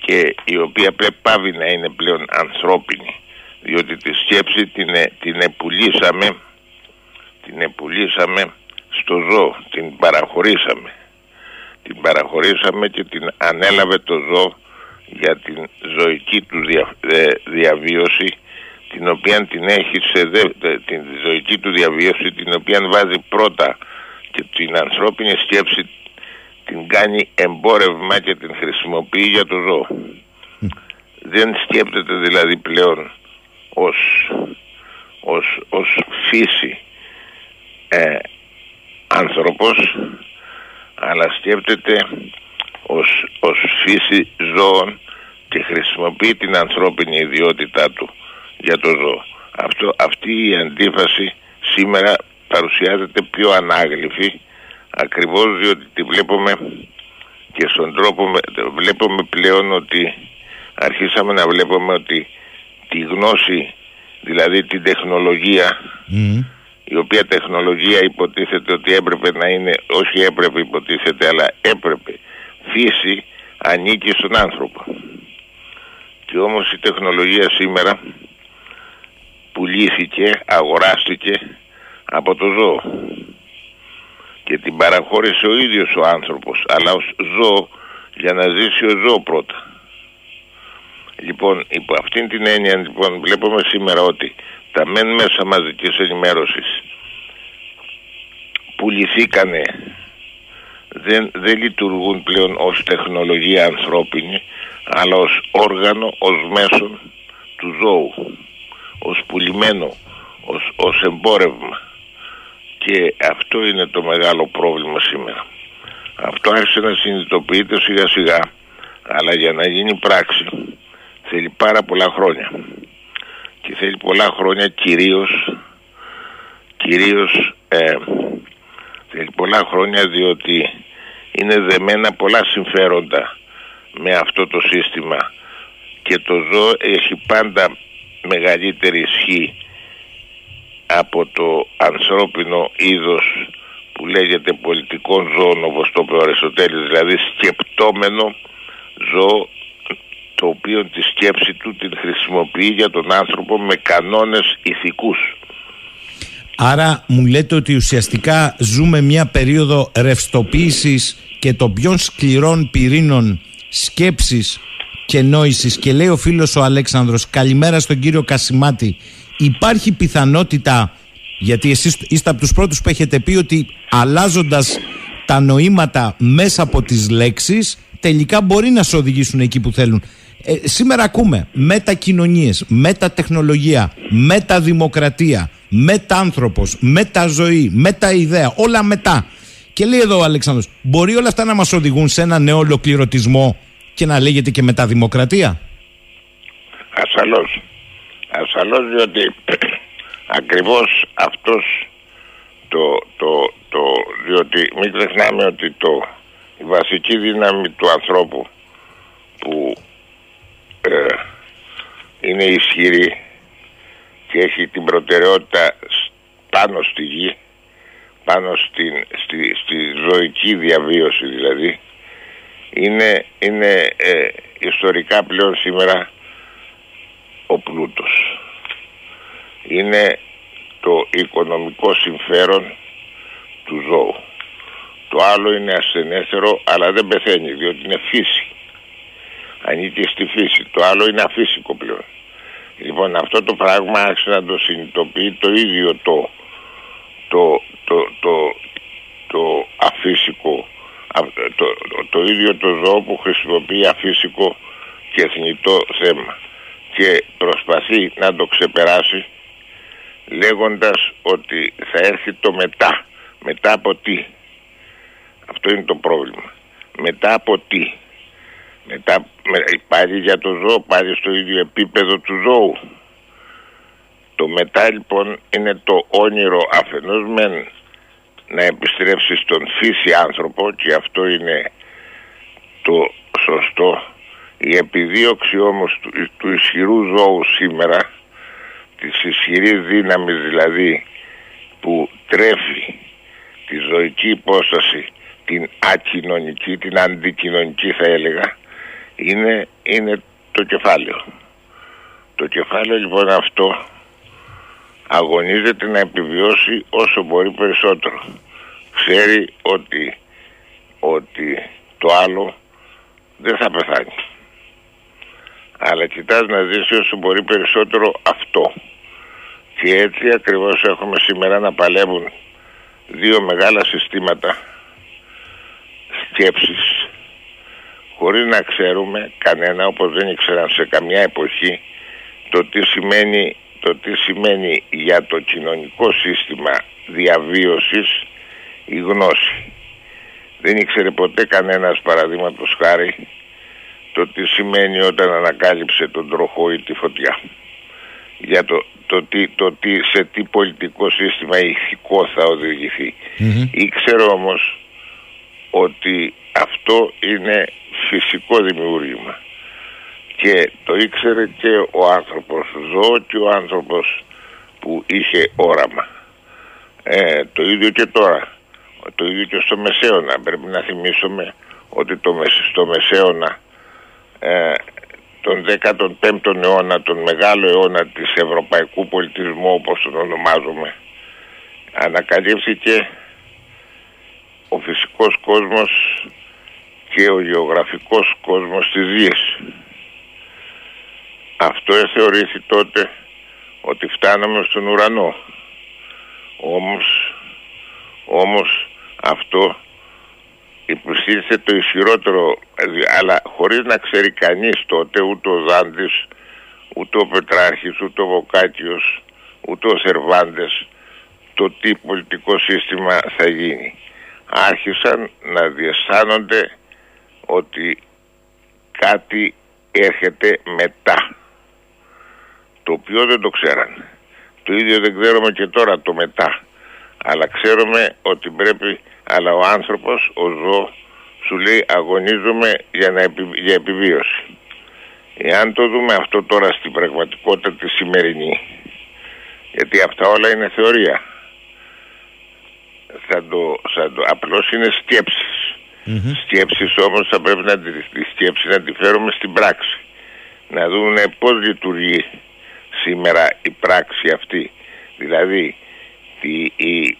Speaker 6: και η οποία πρέπει πάβει να είναι πλέον ανθρώπινη διότι τη σκέψη την, την επουλήσαμε την επουλήσαμε στο ζώο, την παραχωρήσαμε την παραχωρήσαμε και την ανέλαβε το ζώο για την ζωική του διαβίωση την οποία την έχει σε δε, την ζωική του διαβίωση την οποία βάζει πρώτα και την ανθρώπινη σκέψη την κάνει εμπόρευμα και την χρησιμοποιεί για το ζώο. Δεν σκέπτεται δηλαδή πλέον ως, ως, ως φύση ε, άνθρωπος αλλά σκέπτεται ως, ως φύση ζώων και χρησιμοποιεί την ανθρώπινη ιδιότητά του για το ζώο. Αυτό, αυτή η αντίφαση σήμερα παρουσιάζεται πιο ανάγλυφη ακριβώς διότι τη βλέπουμε και στον τρόπο βλέπουμε πλέον ότι αρχίσαμε να βλέπουμε ότι τη γνώση δηλαδή την τεχνολογία η οποία τεχνολογία υποτίθεται ότι έπρεπε να είναι, όχι έπρεπε υποτίθεται, αλλά έπρεπε φύση ανήκει στον άνθρωπο. Και όμως η τεχνολογία σήμερα πουλήθηκε, αγοράστηκε από το ζώο και την παραχώρησε ο ίδιος ο άνθρωπος αλλά ως ζώο για να ζήσει ο ζώο πρώτα. Λοιπόν, υπό αυτήν την έννοια λοιπόν, βλέπουμε σήμερα ότι τα μεν μέσα μαζικής ενημέρωσης πουληθήκανε δεν, δεν λειτουργούν πλέον ως τεχνολογία ανθρώπινη αλλά ως όργανο, ως μέσον του ζώου ως πουλημένο, ως, ως εμπόρευμα. Και αυτό είναι το μεγάλο πρόβλημα σήμερα. Αυτό άρχισε να συνειδητοποιείται σιγά σιγά αλλά για να γίνει πράξη θέλει πάρα πολλά χρόνια. Και θέλει πολλά χρόνια κυρίως κυρίως ε, θέλει πολλά χρόνια διότι είναι δεμένα πολλά συμφέροντα με αυτό το σύστημα. Και το ζώο έχει πάντα μεγαλύτερη ισχύ από το ανθρώπινο είδος που λέγεται πολιτικών ζώων όπως το είπε ο Αριστοτέλης δηλαδή σκεπτόμενο ζώο το οποίο τη σκέψη του την χρησιμοποιεί για τον άνθρωπο με κανόνες ηθικούς.
Speaker 3: Άρα μου λέτε ότι ουσιαστικά ζούμε μια περίοδο ρευστοποίησης και των πιο σκληρών πυρήνων σκέψης και νόησης και λέει ο φίλος ο Αλέξανδρος καλημέρα στον κύριο Κασιμάτη υπάρχει πιθανότητα γιατί εσείς είστε από τους πρώτους που έχετε πει ότι αλλάζοντας τα νοήματα μέσα από τις λέξεις τελικά μπορεί να σε οδηγήσουν εκεί που θέλουν. Ε, σήμερα ακούμε μετακοινωνίες, μετατεχνολογία, μεταδημοκρατία, μετάνθρωπος, μεταζωή, μεταειδέα, όλα μετά. Και λέει εδώ ο Αλεξάνδρος, μπορεί όλα αυτά να μας οδηγούν σε ένα νέο ολοκληρωτισμό και να λέγεται και μεταδημοκρατία.
Speaker 6: Ασφαλώς. Ασφαλώς διότι ακριβώς αυτός το, το, το, διότι μην ξεχνάμε ότι το, η βασική δύναμη του ανθρώπου που ε, είναι ισχυρή και έχει την προτεραιότητα πάνω στη γη, πάνω στην, στη, στη ζωική διαβίωση δηλαδή, είναι, είναι ε, ιστορικά πλέον σήμερα ο πλούτος. Είναι το οικονομικό συμφέρον του ζώου. Το άλλο είναι ασθενέστερο αλλά δεν πεθαίνει διότι είναι φύση. Ανήκει στη φύση. Το άλλο είναι αφύσικο πλέον. Λοιπόν αυτό το πράγμα άρχισε να το συνειδητοποιεί το ίδιο το, το, το, το, το αφύσικο το, το, ίδιο το ζώο που χρησιμοποιεί αφύσικο και θνητό θέμα και προσπαθεί να το ξεπεράσει λέγοντας ότι θα έρθει το μετά. Μετά από τι; Αυτό είναι το πρόβλημα. Μετά από τι; Μετά πάλι για το ζώο πάλι στο ίδιο επίπεδο του ζώου. Το μετά λοιπόν είναι το όνειρο αφενός μεν να επιστρέψεις στον φύση άνθρωπο και αυτό είναι το σωστό. Η επιδίωξη όμως του, του ισχυρού ζώου σήμερα της ισχυρής δύναμης δηλαδή που τρέφει τη ζωική υπόσταση την ακοινωνική, την αντικοινωνική θα έλεγα είναι, είναι το κεφάλαιο. Το κεφάλαιο λοιπόν αυτό αγωνίζεται να επιβιώσει όσο μπορεί περισσότερο. Ξέρει ότι, ότι το άλλο δεν θα πεθάνει. Αλλά κοιτάς να ζήσει όσο μπορεί περισσότερο αυτό. Και έτσι ακριβώς έχουμε σήμερα να παλεύουν δύο μεγάλα συστήματα σκέψης χωρίς να ξέρουμε κανένα όπως δεν ήξεραν σε καμιά εποχή το τι σημαίνει το τι σημαίνει για το κοινωνικό σύστημα διαβίωσης η γνώση. Δεν ήξερε ποτέ κανένας παραδείγματος χάρη το τι σημαίνει όταν ανακάλυψε τον τροχό ή τη φωτιά. Για το, το, τι, το τι, σε τι πολιτικό σύστημα ηθικό θα οδηγηθεί. Ήξερε όμως ότι αυτό είναι φυσικό δημιούργημα και το ήξερε και ο άνθρωπος ζώο και ο άνθρωπος που είχε όραμα. Ε, το ίδιο και τώρα. Το ίδιο και στο Μεσαίωνα. Πρέπει να θυμίσουμε ότι το, στο Μεσαίωνα ε, τον 15ο αιώνα, τον μεγάλο αιώνα της ευρωπαϊκού πολιτισμού όπως τον ονομάζουμε ανακαλύφθηκε ο φυσικός κόσμος και ο γεωγραφικός κόσμος της γης. Αυτό θεωρήθη τότε ότι φτάναμε στον ουρανό. Όμως, όμως αυτό υποσχέθηκε το ισχυρότερο, αλλά χωρίς να ξέρει κανείς τότε ούτε ο Δάντης, ούτε ο Πετράρχης, ούτε ο Βοκάτιος, ούτε ο Σερβάντες, το τι πολιτικό σύστημα θα γίνει. Άρχισαν να διαισθάνονται ότι κάτι έρχεται μετά το οποίο δεν το ξέραν. Το ίδιο δεν ξέρουμε και τώρα το μετά. Αλλά ξέρουμε ότι πρέπει, αλλά ο άνθρωπος, ο ζώο, σου λέει αγωνίζομαι για, να για επιβίωση. Εάν το δούμε αυτό τώρα στην πραγματικότητα τη σημερινή, γιατί αυτά όλα είναι θεωρία, θα το, θα το, απλώς είναι σκέψεις. Mm-hmm. Σκέψεις όμως θα πρέπει να τη, τη σκέψη να τη φέρουμε στην πράξη. Να δούμε πώς λειτουργεί σήμερα η πράξη αυτή. Δηλαδή η, η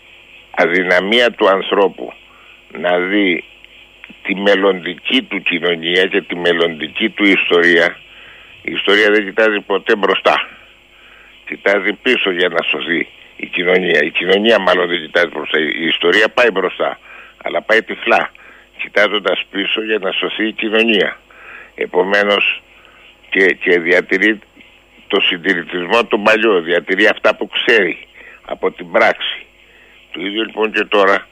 Speaker 6: αδυναμία του ανθρώπου να δει τη μελλοντική του κοινωνία και τη μελλοντική του ιστορία η ιστορία δεν κοιτάζει ποτέ μπροστά. Κοιτάζει πίσω για να σωθεί η κοινωνία. Η κοινωνία μάλλον δεν κοιτάζει μπροστά. Η ιστορία πάει μπροστά αλλά πάει τυφλά κοιτάζοντας πίσω για να σωθεί η κοινωνία. Επομένως και, και διατηρεί το συντηρητισμό του παλιού, διατηρεί αυτά που ξέρει από την πράξη. Το ίδιο λοιπόν και τώρα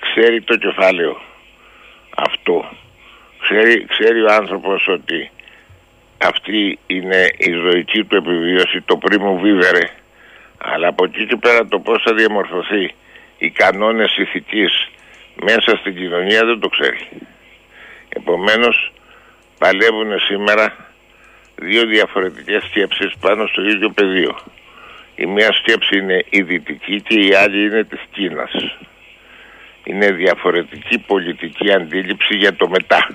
Speaker 6: ξέρει το κεφάλαιο αυτό. Ξέρει, ξέρει ο άνθρωπος ότι αυτή είναι η ζωική του επιβίωση, το πρίμου βίβερε. Αλλά από εκεί και πέρα το πώς θα διαμορφωθεί οι κανόνες ηθικής μέσα στην κοινωνία δεν το ξέρει. Επομένως παλεύουν σήμερα δύο διαφορετικές σκέψεις πάνω στο ίδιο πεδίο. Η μία σκέψη είναι η δυτική και η άλλη είναι της Κίνας. Είναι διαφορετική πολιτική αντίληψη για το μετά.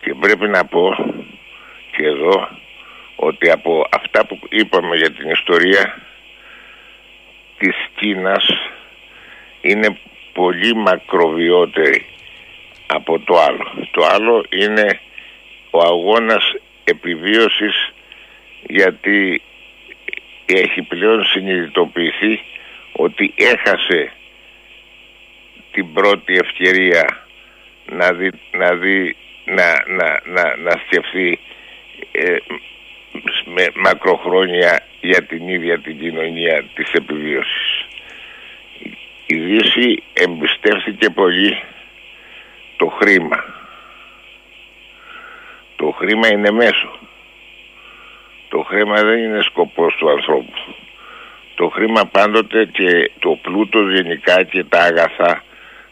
Speaker 6: Και πρέπει να πω και εδώ ότι από αυτά που είπαμε για την ιστορία της Κίνας είναι πολύ μακροβιότερη από το άλλο. Το άλλο είναι ο αγώνας επιβίωσης γιατί έχει πλέον συνειδητοποιηθεί ότι έχασε την πρώτη ευκαιρία να δει, να, δει, να, να, να, να σκεφτεί ε, με μακροχρόνια για την ίδια την κοινωνία της επιβίωσης. Η Δύση εμπιστεύτηκε πολύ το χρήμα το χρήμα είναι μέσο. Το χρήμα δεν είναι σκοπός του ανθρώπου. Το χρήμα πάντοτε και το πλούτο γενικά και τα αγαθά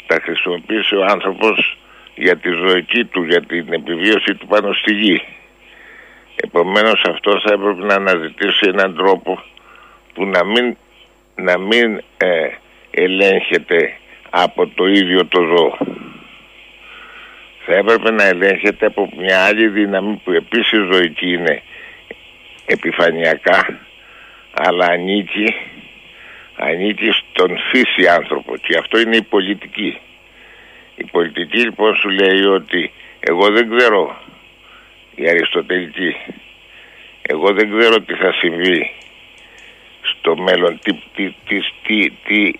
Speaker 6: τα χρησιμοποιήσει ο άνθρωπος για τη ζωική του, για την επιβίωση του πάνω στη γη. Επομένως αυτό θα έπρεπε να αναζητήσει έναν τρόπο που να μην, να μην ε, ελέγχεται από το ίδιο το ζώο θα έπρεπε να ελέγχεται από μια άλλη δύναμη που επίσης ζωική είναι επιφανειακά αλλά ανήκει, ανήκει στον φύση άνθρωπο και αυτό είναι η πολιτική. Η πολιτική λοιπόν σου λέει ότι εγώ δεν ξέρω η αριστοτελική εγώ δεν ξέρω τι θα συμβεί στο μέλλον τι, τι, τι, τι, τι,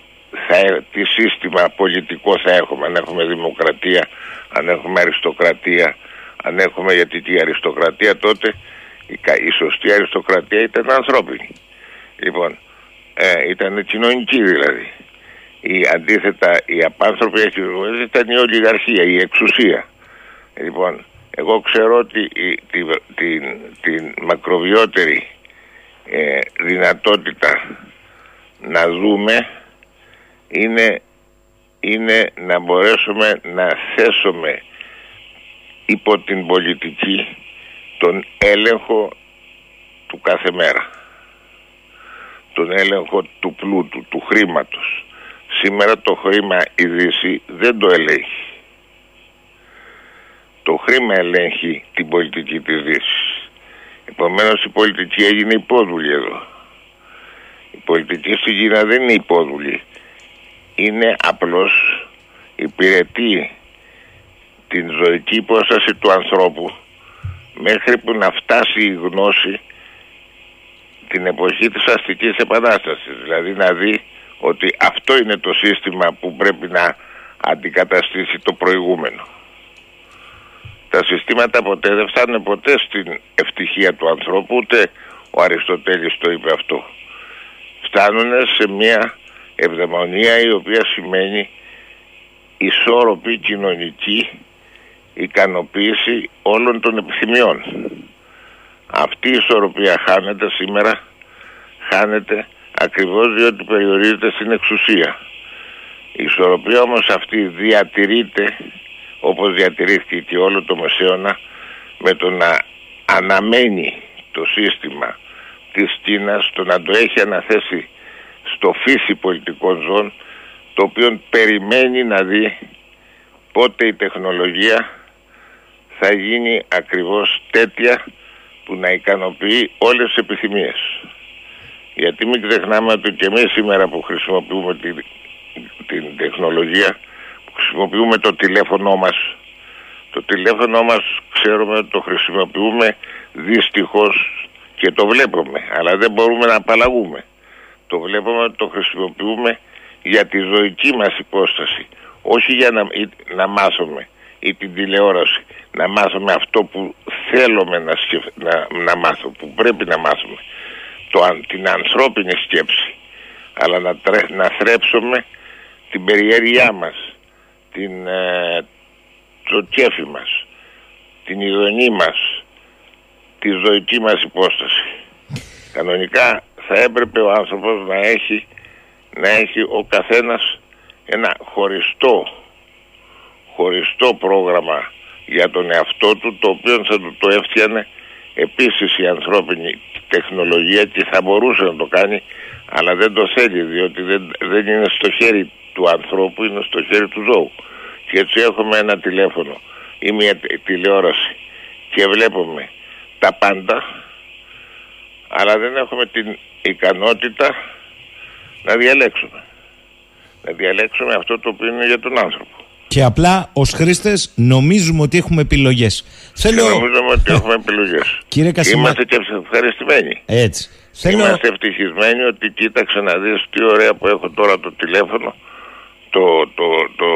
Speaker 6: θα, τι σύστημα πολιτικό θα έχουμε αν έχουμε δημοκρατία αν έχουμε αριστοκρατία, αν έχουμε γιατί η αριστοκρατία τότε, η, η σωστή αριστοκρατία ήταν ανθρώπινη. Λοιπόν, ε, ήταν κοινωνική δηλαδή. Η, αντίθετα, η απάνθρωπη ήταν η ολιγαρχία, η εξουσία. Λοιπόν, εγώ ξέρω ότι την, την, την μακροβιότερη ε, δυνατότητα να δούμε είναι είναι να μπορέσουμε να θέσουμε υπό την πολιτική τον έλεγχο του κάθε μέρα. Τον έλεγχο του πλούτου, του χρήματος. Σήμερα το χρήμα η Δύση δεν το ελέγχει. Το χρήμα ελέγχει την πολιτική της Δύσης. Επομένως η πολιτική έγινε υπόδουλη εδώ. Η πολιτική στην Κίνα δεν είναι υπόδουλη. Είναι απλώς υπηρετεί την ζωική υπόσταση του ανθρώπου μέχρι που να φτάσει η γνώση την εποχή της αστικής επανάστασης. Δηλαδή να δει ότι αυτό είναι το σύστημα που πρέπει να αντικαταστήσει το προηγούμενο. Τα συστήματα ποτέ δεν φτάνουν ποτέ στην ευτυχία του ανθρώπου, ούτε ο Αριστοτέλης το είπε αυτό. Φτάνουν σε μια ευδαιμονία η οποία σημαίνει ισόρροπη κοινωνική ικανοποίηση όλων των επιθυμιών. Αυτή η ισορροπία χάνεται σήμερα, χάνεται ακριβώς διότι περιορίζεται στην εξουσία. Η ισορροπία όμως αυτή διατηρείται όπως διατηρήθηκε και όλο το Μεσαίωνα με το να αναμένει το σύστημα της Κίνας, το να το έχει αναθέσει στο φύση πολιτικών ζώων το οποίο περιμένει να δει πότε η τεχνολογία θα γίνει ακριβώς τέτοια που να ικανοποιεί όλες τις επιθυμίες. Γιατί μην ξεχνάμε ότι και εμείς σήμερα που χρησιμοποιούμε την, την τεχνολογία, που χρησιμοποιούμε το τηλέφωνό μας, το τηλέφωνό μας ξέρουμε ότι το χρησιμοποιούμε δυστυχώς και το βλέπουμε, αλλά δεν μπορούμε να απαλλαγούμε. Το βλέπουμε ότι το χρησιμοποιούμε για τη ζωική μας υπόσταση, όχι για να, να μάθουμε ή την τηλεόραση, να μάθουμε αυτό που θέλουμε να, να, να μάθουμε, που πρέπει να μάθουμε, το, την ανθρώπινη σκέψη, αλλά να, να θρέψουμε την περιέργειά μας, την, ε, το κέφι μας, την ειδονή μας, τη ζωική μας υπόσταση. Κανονικά θα έπρεπε ο άνθρωπος να έχει, να έχει ο καθένας ένα χωριστό χωριστό πρόγραμμα για τον εαυτό του το οποίο θα του το έφτιανε επίσης η ανθρώπινη τεχνολογία και θα μπορούσε να το κάνει αλλά δεν το θέλει διότι δεν, δεν είναι στο χέρι του ανθρώπου είναι στο χέρι του ζώου. Και έτσι έχουμε ένα τηλέφωνο ή μια τηλεόραση και βλέπουμε τα πάντα αλλά δεν έχουμε την ικανότητα να διαλέξουμε να διαλέξουμε αυτό το οποίο είναι για τον άνθρωπο
Speaker 3: και απλά ως χρήστες νομίζουμε ότι έχουμε επιλογές.
Speaker 6: Θέλω... Νομίζουμε ότι έχουμε επιλογές.
Speaker 3: Κύριε Κασιμά...
Speaker 6: Είμαστε και ευχαριστημένοι.
Speaker 3: Έτσι.
Speaker 6: Θέλω... Είμαστε ευτυχισμένοι ότι κοίταξε να δεις τι ωραία που έχω τώρα το τηλέφωνο, το, το, το,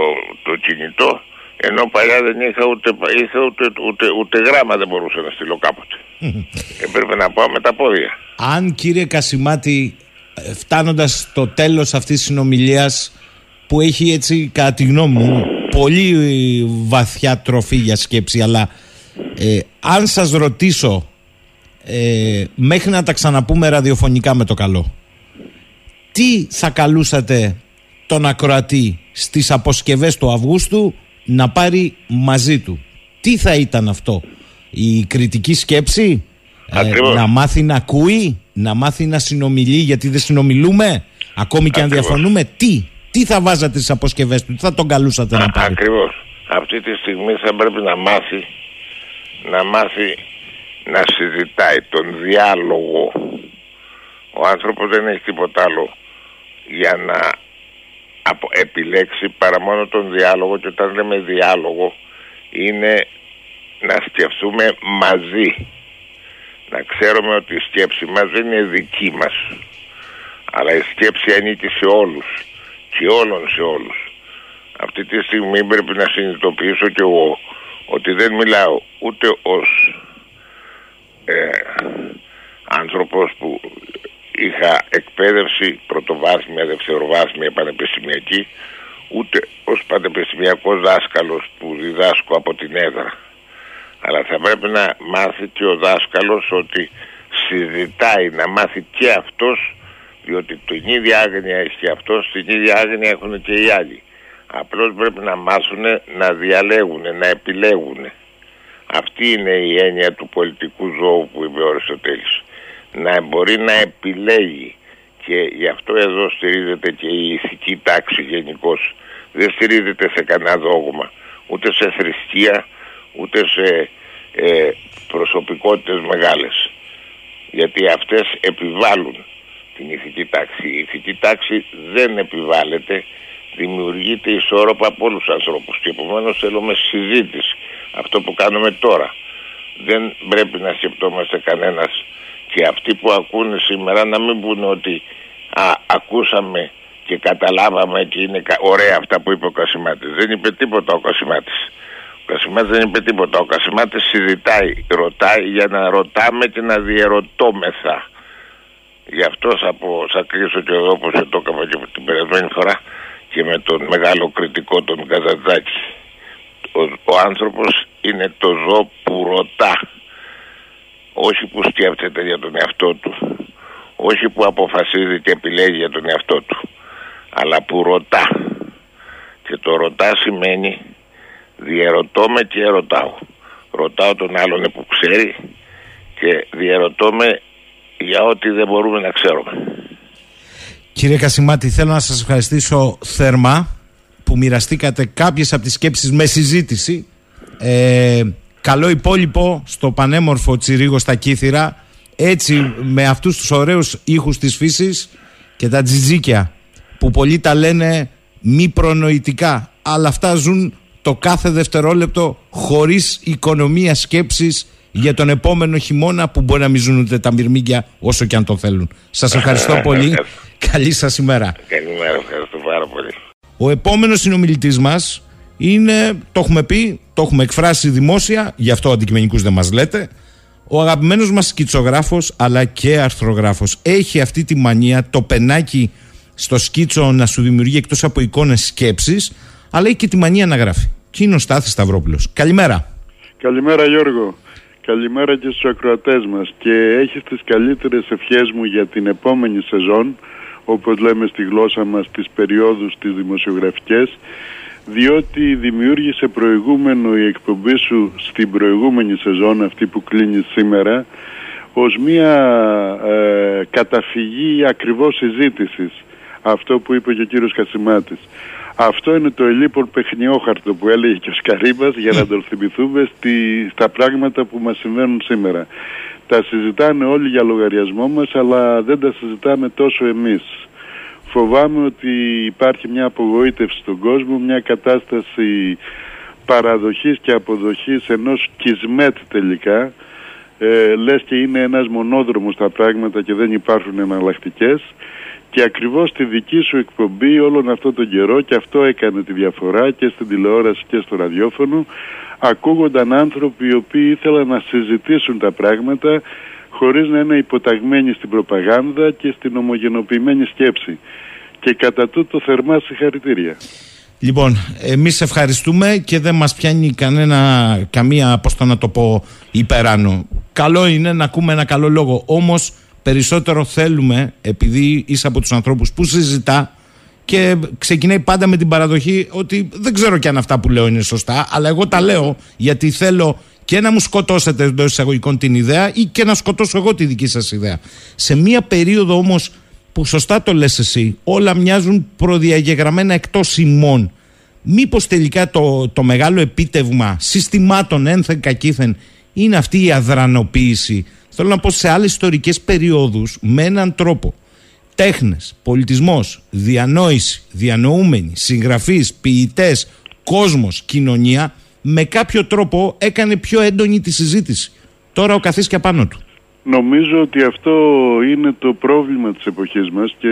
Speaker 6: το, κινητό, ενώ παλιά δεν είχα ούτε, είχα ούτε, ούτε, ούτε, γράμμα δεν μπορούσα να στείλω κάποτε. Έπρεπε να πάω με τα πόδια.
Speaker 3: Αν κύριε Κασιμάτη, ε, φτάνοντας στο τέλος αυτής της συνομιλίας που έχει έτσι κατά τη γνώμη μου πολύ βαθιά τροφή για σκέψη αλλά ε, αν σας ρωτήσω ε, μέχρι να τα ξαναπούμε ραδιοφωνικά με το καλό τι θα καλούσατε τον ακροατή στις αποσκευές του Αυγούστου να πάρει μαζί του τι θα ήταν αυτό η κριτική σκέψη; Ε, να μάθει να ακούει να μάθει να συνομιλεί γιατί δεν συνομιλούμε ακόμη και αν διαφωνούμε; Τι τι θα βάζατε στις αποσκευές του, τι θα τον καλούσατε να πάρει;
Speaker 6: Ακριβώς. Αυτή τη στιγμή θα πρέπει να μάθει να μάθει να συζητάει τον διάλογο. Ο άνθρωπος δεν έχει τίποτα άλλο για να επιλέξει παρά μόνο τον διάλογο και όταν λέμε διάλογο είναι να σκεφτούμε μαζί. Να ξέρουμε ότι η σκέψη μας δεν είναι δική μας αλλά η σκέψη ανήκει σε όλους και όλων σε όλους. Αυτή τη στιγμή πρέπει να συνειδητοποιήσω και εγώ ότι δεν μιλάω ούτε ως ε, άνθρωπος που είχα εκπαίδευση πρωτοβάθμια, δευτεροβάθμια, πανεπιστημιακή ούτε ως πανεπιστημιακός δάσκαλος που διδάσκω από την έδρα. Αλλά θα πρέπει να μάθει και ο δάσκαλος ότι συζητάει, να μάθει και αυτός διότι την ίδια άγνοια έχει και αυτός, την ίδια άγνοια έχουν και οι άλλοι. Απλώς πρέπει να μάθουν να διαλέγουν, να επιλέγουν. Αυτή είναι η έννοια του πολιτικού ζώου που είπε ο Αριστοτέλης. Να μπορεί να επιλέγει και γι' αυτό εδώ στηρίζεται και η ηθική τάξη γενικώ. Δεν στηρίζεται σε κανένα δόγμα, ούτε σε θρησκεία, ούτε σε ε, προσωπικότητες μεγάλες. Γιατί αυτές επιβάλλουν την ηθική τάξη. Η ηθική τάξη δεν επιβάλλεται, δημιουργείται ισόρροπα από όλους τους ανθρώπους και επομένως θέλουμε συζήτηση. Αυτό που κάνουμε τώρα. Δεν πρέπει να σκεπτόμαστε κανένας και αυτοί που ακούνε σήμερα να μην πούνε ότι α, ακούσαμε και καταλάβαμε και είναι ωραία αυτά που είπε ο Κασιμάτης. Δεν είπε τίποτα ο Κασιμάτης. Ο Κασιμάτης δεν είπε τίποτα. Ο Κασιμάτης συζητάει, ρωτάει για να ρωτάμε και να διερωτώμεθα. Γι' αυτό θα, πω, θα κλείσω και εδώ όπως το έκανα και την περασμένη φορά και με τον μεγάλο κριτικό τον Καζατζάκη. Ο, ο άνθρωπος είναι το ζώο που ρωτά. Όχι που σκέφτεται για τον εαυτό του. Όχι που αποφασίζει και επιλέγει για τον εαυτό του. Αλλά που ρωτά. Και το ρωτά σημαίνει διερωτώ με και ρωτάω. Ρωτάω τον άλλον που ξέρει και διερωτώ με για ό,τι δεν μπορούμε να ξέρουμε.
Speaker 3: Κύριε Κασιμάτη, θέλω να σας ευχαριστήσω θερμά που μοιραστήκατε κάποιες από τις σκέψεις με συζήτηση. Ε, καλό υπόλοιπο στο πανέμορφο Τσιρίγο στα Κύθυρα. Έτσι με αυτούς τους ωραίους ήχους της φύσης και τα τζιτζίκια που πολλοί τα λένε μη προνοητικά αλλά αυτά ζουν το κάθε δευτερόλεπτο χωρίς οικονομία σκέψης για τον επόμενο χειμώνα που μπορεί να μην ζουν ούτε τα μυρμήγκια όσο και αν το θέλουν. Σας ευχαριστώ πολύ. Καλή σας ημέρα.
Speaker 6: Καλημέρα, ευχαριστώ πάρα πολύ.
Speaker 3: Ο επόμενος συνομιλητής μας είναι, το έχουμε πει, το έχουμε εκφράσει δημόσια, γι' αυτό αντικειμενικούς δεν μας λέτε, ο αγαπημένος μας σκητσογράφος αλλά και αρθρογράφος. Έχει αυτή τη μανία το πενάκι στο σκίτσο να σου δημιουργεί εκτός από εικόνες σκέψεις, αλλά έχει και τη μανία να γράφει. Και είναι ο Στάθης Σταυρόπουλος. Καλημέρα.
Speaker 7: Καλημέρα Γιώργο. Καλημέρα και στους ακροατές μας και έχεις τις καλύτερες ευχές μου για την επόμενη σεζόν όπως λέμε στη γλώσσα μας τις περιόδους τις δημοσιογραφικές διότι δημιούργησε προηγούμενο η εκπομπή σου στην προηγούμενη σεζόν αυτή που κλείνει σήμερα ως μια ε, καταφυγή ακριβώς συζήτησης αυτό που είπε και ο κύριος Χασιμάτης αυτό είναι το ελίπων παιχνιόχαρτο που έλεγε και ο Σκαρίμπας για να τον θυμηθούμε στη, στα πράγματα που μας συμβαίνουν σήμερα. Τα συζητάνε όλοι για λογαριασμό μας αλλά δεν τα συζητάμε τόσο εμείς. Φοβάμαι ότι υπάρχει μια απογοήτευση στον κόσμο, μια κατάσταση παραδοχής και αποδοχής ενός κισμέτ τελικά. Ε, λες και είναι ένας μονόδρομος τα πράγματα και δεν υπάρχουν εναλλακτικές και ακριβώς στη δική σου εκπομπή όλον αυτό τον καιρό και αυτό έκανε τη διαφορά και στην τηλεόραση και στο ραδιόφωνο ακούγονταν άνθρωποι οι οποίοι ήθελαν να συζητήσουν τα πράγματα χωρίς να είναι υποταγμένοι στην προπαγάνδα και στην ομογενοποιημένη σκέψη. Και κατά τούτο θερμά συγχαρητήρια.
Speaker 3: Λοιπόν, εμείς ευχαριστούμε και δεν μας πιάνει κανένα, καμία, πώς το να το πω, υπεράνω. Καλό είναι να ακούμε ένα καλό λόγο. Όμως Περισσότερο θέλουμε, επειδή είσαι από τους ανθρώπους που συζητά και ξεκινάει πάντα με την παραδοχή ότι δεν ξέρω και αν αυτά που λέω είναι σωστά, αλλά εγώ τα λέω γιατί θέλω και να μου σκοτώσετε εντός εισαγωγικών την ιδέα ή και να σκοτώσω εγώ τη δική σας ιδέα. Σε μία περίοδο όμως που σωστά το λες εσύ, όλα μοιάζουν προδιαγεγραμμένα εκτός ημών. Μήπως τελικά το, το μεγάλο επίτευγμα συστημάτων ένθεν κακήθεν είναι αυτή η αδρανοποίηση Θέλω να πω σε άλλες ιστορικές περιόδους με έναν τρόπο. Τέχνες, πολιτισμός, διανόηση, διανοούμενοι, συγγραφείς, ποιητές, κόσμος, κοινωνία, με κάποιο τρόπο έκανε πιο έντονη τη συζήτηση. Τώρα ο καθής και απάνω του.
Speaker 7: Νομίζω ότι αυτό είναι το πρόβλημα της εποχής μας και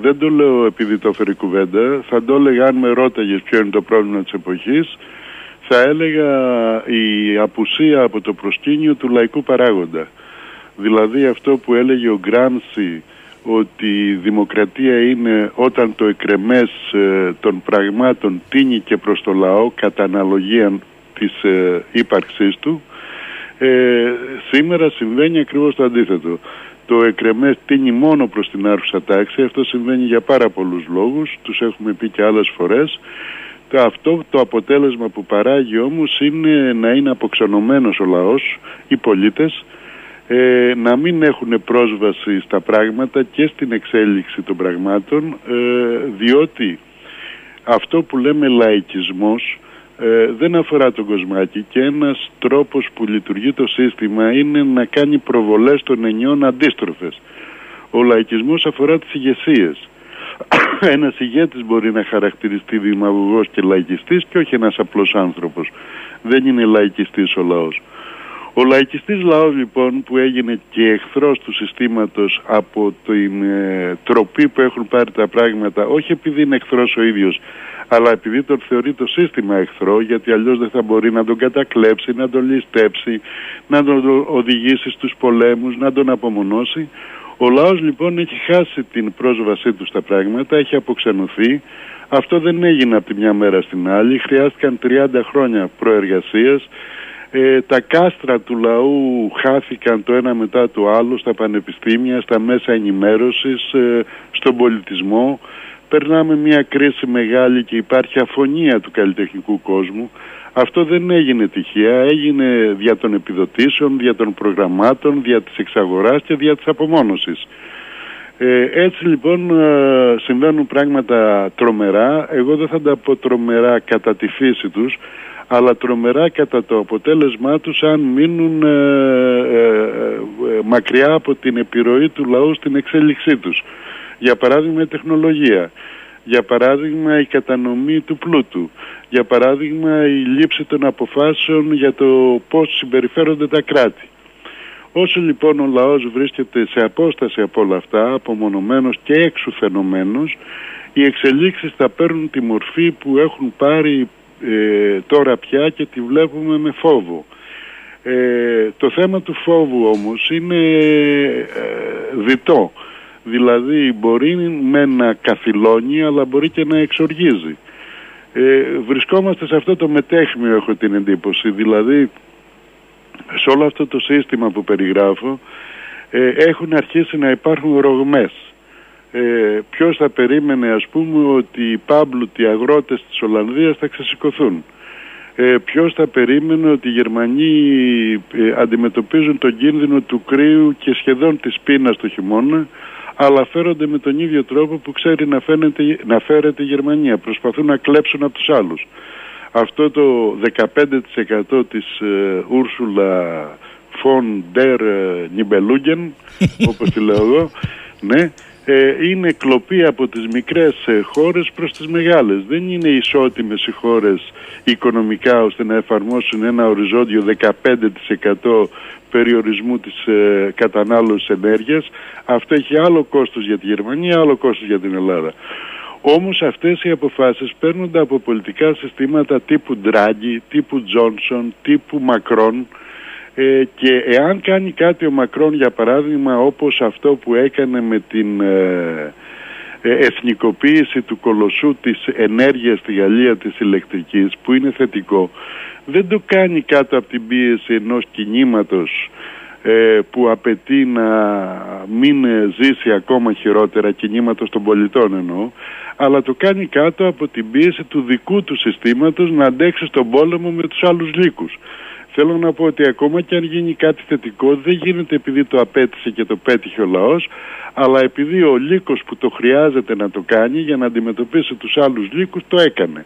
Speaker 7: δεν το λέω επειδή το έφερε κουβέντα, θα το έλεγα αν με ρώταγες ποιο είναι το πρόβλημα της εποχής, θα έλεγα η απουσία από το προσκήνιο του λαϊκού παράγοντα. Δηλαδή αυτό που έλεγε ο Γκράμσι ότι η δημοκρατία είναι όταν το εκρεμές ε, των πραγμάτων τίνει και προς το λαό κατά αναλογία της ε, ύπαρξής του ε, σήμερα συμβαίνει ακριβώς το αντίθετο. Το εκρεμές τίνει μόνο προς την άρχουσα τάξη, αυτό συμβαίνει για πάρα πολλούς λόγους, τους έχουμε πει και άλλες φορές Το, αυτό το αποτέλεσμα που παράγει όμως είναι να είναι αποξενωμένος ο λαός, οι πολίτες, ε, να μην έχουν πρόσβαση στα πράγματα και στην εξέλιξη των πραγμάτων ε, διότι αυτό που λέμε λαϊκισμός ε, δεν αφορά τον κοσμάκι και ένας τρόπος που λειτουργεί το σύστημα είναι να κάνει προβολές των ενιών αντίστροφες. Ο λαϊκισμός αφορά τις ηγεσίες. ένας ηγέτης μπορεί να χαρακτηριστεί δημαγωγός και λαϊκιστής και όχι ένας απλός άνθρωπος. Δεν είναι λαϊκιστής ο λαός. Ο λαϊκιστής λαός λοιπόν που έγινε και εχθρός του συστήματος από την ε, τροπή που έχουν πάρει τα πράγματα όχι επειδή είναι εχθρός ο ίδιος αλλά επειδή τον θεωρεί το σύστημα εχθρό γιατί αλλιώς δεν θα μπορεί να τον κατακλέψει, να τον ληστέψει, να τον οδηγήσει στους πολέμους, να τον απομονώσει. Ο λαός λοιπόν έχει χάσει την πρόσβασή του στα πράγματα, έχει αποξενωθεί. Αυτό δεν έγινε από τη μια μέρα στην άλλη, χρειάστηκαν 30 χρόνια προεργασίας ε, τα κάστρα του λαού χάθηκαν το ένα μετά το άλλο στα πανεπιστήμια, στα μέσα ενημέρωσης, ε, στον πολιτισμό. Περνάμε μια κρίση μεγάλη και υπάρχει αφωνία του καλλιτεχνικού κόσμου. Αυτό δεν έγινε τυχαία, έγινε δια των επιδοτήσεων, δια των προγραμμάτων, δια της εξαγοράς και δια της απομόνωσης. Ε, έτσι λοιπόν ε, συμβαίνουν πράγματα τρομερά, εγώ δεν θα τα πω τρομερά κατά τη φύση τους, αλλά τρομερά κατά το αποτέλεσμά τους αν μείνουν ε, ε, ε, μακριά από την επιρροή του λαού στην εξέλιξή τους. Για παράδειγμα η τεχνολογία, για παράδειγμα η κατανομή του πλούτου, για παράδειγμα η λήψη των αποφάσεων για το πώς συμπεριφέρονται τα κράτη. Όσο λοιπόν ο λαός βρίσκεται σε απόσταση από όλα αυτά, απομονωμένος και εξουθενωμένος, οι εξελίξεις θα παίρνουν τη μορφή που έχουν πάρει ε, τώρα πια και τη βλέπουμε με φόβο. Ε, το θέμα του φόβου όμως είναι ε, διτό. Δηλαδή μπορεί με να καθυλώνει αλλά μπορεί και να εξοργίζει. Ε, βρισκόμαστε σε αυτό το μετέχμιο έχω την εντύπωση. Δηλαδή σε όλο αυτό το σύστημα που περιγράφω ε, έχουν αρχίσει να υπάρχουν ρογμές ε, ποιος θα περίμενε ας πούμε ότι οι πάμπλουτοι αγρότες της Ολλανδίας θα ξεσηκωθούν; Ε, ποιος θα περίμενε ότι οι Γερμανοί ε, αντιμετωπίζουν τον κίνδυνο του κρύου και σχεδόν της πείνας το χειμώνα αλλά φέρονται με τον ίδιο τρόπο που ξέρει να, φαίνεται, να φέρεται η Γερμανία. Προσπαθούν να κλέψουν από τους άλλους. Αυτό το 15% της ε, Ούρσουλα Φον Ντερ Νιμπελούγεν, όπως τη λέω εγώ, ναι, ε, είναι κλοπή από τις μικρές ε, χώρες προς τις μεγάλες. Δεν είναι ισότιμες οι χώρες οικονομικά ώστε να εφαρμόσουν ένα οριζόντιο 15% περιορισμού της ε, κατανάλωσης ενέργειας. Αυτό έχει άλλο κόστος για τη Γερμανία, άλλο κόστος για την Ελλάδα. Όμως αυτές οι αποφάσεις παίρνονται από πολιτικά συστήματα τύπου Ντράγκη, τύπου Τζόνσον, τύπου Μακρόν, ε, και εάν κάνει κάτι ο Μακρόν για παράδειγμα όπως αυτό που έκανε με την ε, ε, εθνικοποίηση του κολοσσού της ενέργειας στη Γαλλία της ηλεκτρικής που είναι θετικό δεν το κάνει κάτω από την πίεση ενός κινήματος που απαιτεί να μην ζήσει ακόμα χειρότερα κινήματος των πολιτών εννοώ αλλά το κάνει κάτω από την πίεση του δικού του συστήματος να αντέξει στον πόλεμο με τους άλλους λύκους. Θέλω να πω ότι ακόμα και αν γίνει κάτι θετικό δεν γίνεται επειδή το απέτησε και το πέτυχε ο λαός αλλά επειδή ο λύκος που το χρειάζεται να το κάνει για να αντιμετωπίσει τους άλλους λύκους το έκανε.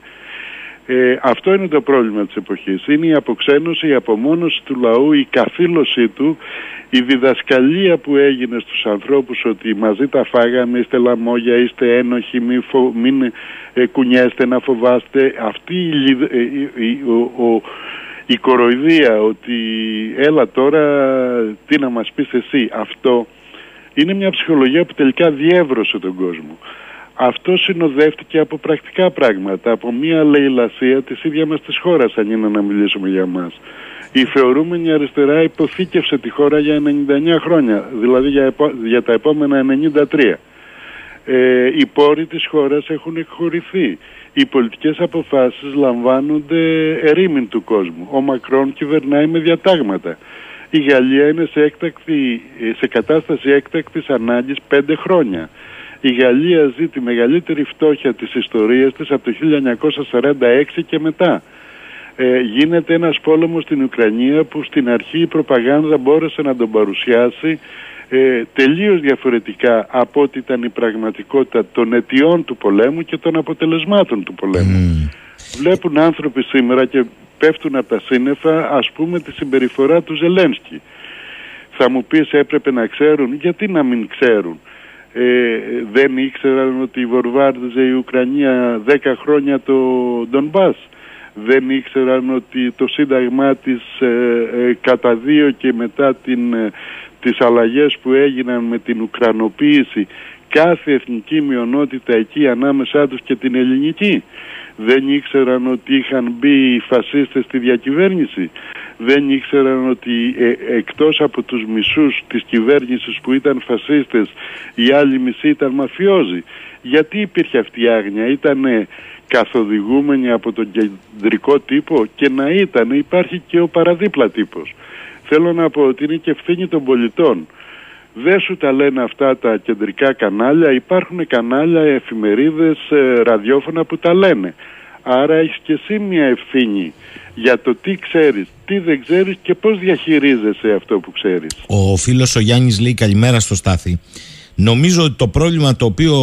Speaker 7: Ε, αυτό είναι το πρόβλημα της εποχής. Είναι η αποξένωση, η απομόνωση του λαού, η καθήλωσή του, η διδασκαλία που έγινε στους ανθρώπους ότι μαζί τα φάγαμε, είστε λαμόγια, είστε ένοχοι, μην, φο, μην ε, κουνιέστε να φοβάστε. Αυτή η, ε, ο, η κοροϊδία ότι έλα τώρα τι να μας πεις εσύ αυτό είναι μια ψυχολογία που τελικά διεύρωσε τον κόσμο. Αυτό συνοδεύτηκε από πρακτικά πράγματα, από μια λαιλασία της ίδια μας της χώρας αν είναι να μιλήσουμε για μας. Η θεωρούμενη αριστερά υποθήκευσε τη χώρα για 99 χρόνια, δηλαδή για, για τα επόμενα 93. Ε, οι πόροι της χώρας έχουν εκχωρηθεί οι πολιτικές αποφάσεις λαμβάνονται ερήμην του κόσμου. Ο Μακρόν κυβερνάει με διατάγματα. Η Γαλλία είναι σε, έκτακτη, σε κατάσταση έκτακτης ανάγκης πέντε χρόνια. Η Γαλλία ζει τη μεγαλύτερη φτώχεια της ιστορίας της από το 1946 και μετά. Ε, γίνεται ένας πόλεμος στην Ουκρανία που στην αρχή η προπαγάνδα μπόρεσε να τον παρουσιάσει ε, τελείως διαφορετικά από ό,τι ήταν η πραγματικότητα των αιτιών του πολέμου και των αποτελεσμάτων του πολέμου. Βλέπουν άνθρωποι σήμερα και πέφτουν από τα σύννεφα ας πούμε τη συμπεριφορά του Ζελένσκι. Θα μου πεις έπρεπε να ξέρουν, γιατί να μην ξέρουν; Ε, δεν ήξεραν ότι βορβάρδιζε η Ουκρανία 10 χρόνια το Ντονμπάς. Δεν ήξεραν ότι το σύνταγμά της ε, ε, κατά δύο και μετά την, ε, τις αλλαγές που έγιναν με την Ουκρανοποίηση κάθε εθνική μειονότητα εκεί ανάμεσά τους και την ελληνική. Δεν ήξεραν ότι είχαν μπει οι φασίστες στη διακυβέρνηση. Δεν ήξεραν ότι ε, εκτός από τους μισούς της κυβέρνησης που ήταν φασίστες οι άλλοι μισοί ήταν μαφιόζοι. Γιατί υπήρχε αυτή η άγνοια; Ήταν καθοδηγούμενοι από τον κεντρικό τύπο και να ήταν υπάρχει και ο παραδίπλα τύπος. Θέλω να πω ότι είναι και ευθύνη των πολιτών. Δεν σου τα λένε αυτά τα κεντρικά κανάλια, υπάρχουν κανάλια, εφημερίδες, ε, ραδιόφωνα που τα λένε. Άρα έχεις και εσύ μια ευθύνη για το τι ξέρεις, τι δεν ξέρεις και πώς διαχειρίζεσαι αυτό που ξέρεις.
Speaker 3: Ο φίλος ο Γιάννης λέει καλημέρα στο Στάθη. Νομίζω ότι το πρόβλημα το οποίο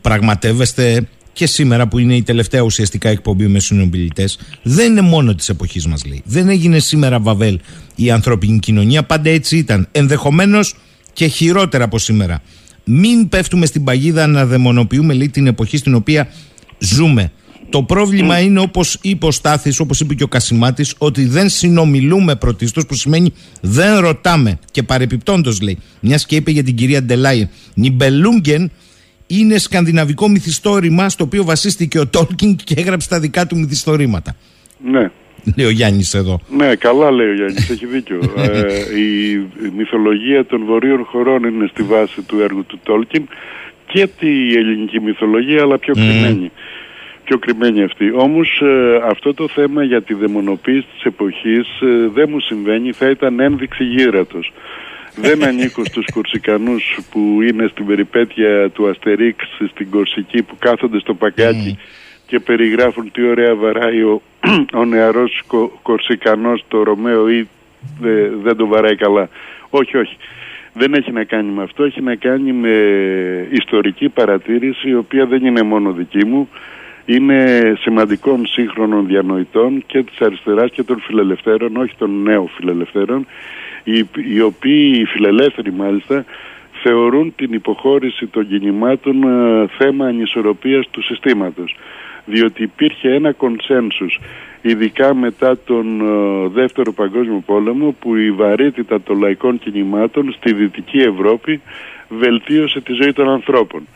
Speaker 3: πραγματεύεστε και σήμερα που είναι η τελευταία ουσιαστικά εκπομπή με συνομιλητές, δεν είναι μόνο της εποχής μας, λέει. Δεν έγινε σήμερα Βαβέλ η ανθρώπινη κοινωνία, πάντα έτσι ήταν. Ενδεχομένως και χειρότερα από σήμερα. Μην πέφτουμε στην παγίδα να δαιμονοποιούμε λέει, την εποχή στην οποία ζούμε. Το πρόβλημα είναι όπως είπε ο Στάθης, όπως είπε και ο Κασιμάτης, ότι δεν συνομιλούμε πρωτίστως, που σημαίνει δεν ρωτάμε. Και παρεπιπτόντως λέει, μιας και είπε για την κυρία Ντελάι, Νιμπελούγκεν είναι σκανδιναβικό μυθιστόρημα στο οποίο βασίστηκε ο Τόλκιν και έγραψε τα δικά του μυθιστορήματα.
Speaker 7: Ναι.
Speaker 3: Λέει ο Γιάννης εδώ.
Speaker 7: Ναι, καλά λέει ο Γιάννης, έχει δίκιο. ε, η μυθολογία των βορείων χωρών είναι στη βάση του έργου του Τόλκιν και τη ελληνική μυθολογία, αλλά πιο κρυμμένη. Πιο κρυμμένη αυτή. Όμως ε, αυτό το θέμα για τη δαιμονοποίηση της εποχής ε, δεν μου συμβαίνει, θα ήταν ένδειξη γύρατος. Δεν ανήκω στους Κορσικανούς που είναι στην περιπέτεια του Αστερίξ στην Κορσική που κάθονται στο πακάκι και περιγράφουν τι ωραία βαράει ο, ο νεαρός Κο, Κορσικανός το Ρωμαίο ή δε- δεν το βαράει καλά. Όχι, όχι. Δεν έχει να κάνει με αυτό, έχει να κάνει με ιστορική παρατήρηση η οποία δεν είναι μόνο δική μου. Είναι σημαντικών σύγχρονων διανοητών και της αριστεράς και των φιλελευθέρων, όχι των νέων φιλελευθέρων, οι, οι οποίοι οι φιλελεύθεροι μάλιστα θεωρούν την υποχώρηση των κινημάτων ε, θέμα ανισορροπίας του συστήματος. Διότι υπήρχε ένα κονσένσους ειδικά μετά τον ε, δεύτερο παγκόσμιο πόλεμο που η βαρύτητα των λαϊκών κινημάτων στη Δυτική Ευρώπη βελτίωσε τη ζωή των ανθρώπων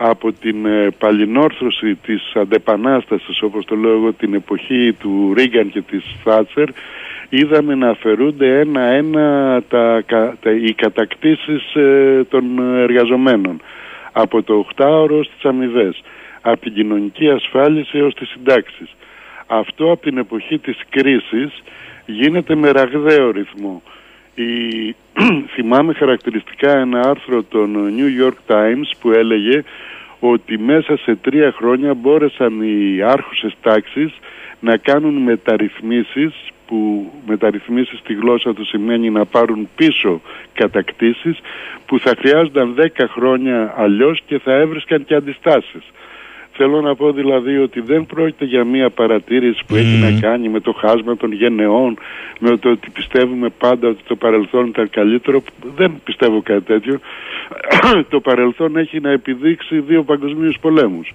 Speaker 7: από την ε, παλινόρθωση της αντεπανάστασης όπως το λέω εγώ την εποχή του Ρίγκαν και της Θάτσερ είδαμε να αφαιρούνται ένα-ένα τα, κα- τα, οι κατακτήσεις ε, των εργαζομένων από το 8ωρο στις αμοιβές, από την κοινωνική ασφάλιση έως τις συντάξεις. Αυτό από την εποχή της κρίσης γίνεται με ραγδαίο ρυθμό. Η... Θυμάμαι χαρακτηριστικά ένα άρθρο των New York Times που έλεγε ότι μέσα σε τρία χρόνια μπόρεσαν οι άρχουσες τάξεις να κάνουν μεταρρυθμίσεις που μεταρρυθμίσεις στη γλώσσα τους σημαίνει να πάρουν πίσω κατακτήσεις που θα χρειάζονταν 10 χρόνια αλλιώς και θα έβρισκαν και αντιστάσεις. Θέλω να πω δηλαδή ότι δεν πρόκειται για μια παρατήρηση που έχει να κάνει με το χάσμα των γενεών, με το ότι πιστεύουμε πάντα ότι το παρελθόν ήταν καλύτερο. Δεν πιστεύω κάτι τέτοιο. το παρελθόν έχει να επιδείξει δύο παγκοσμίους πολέμους.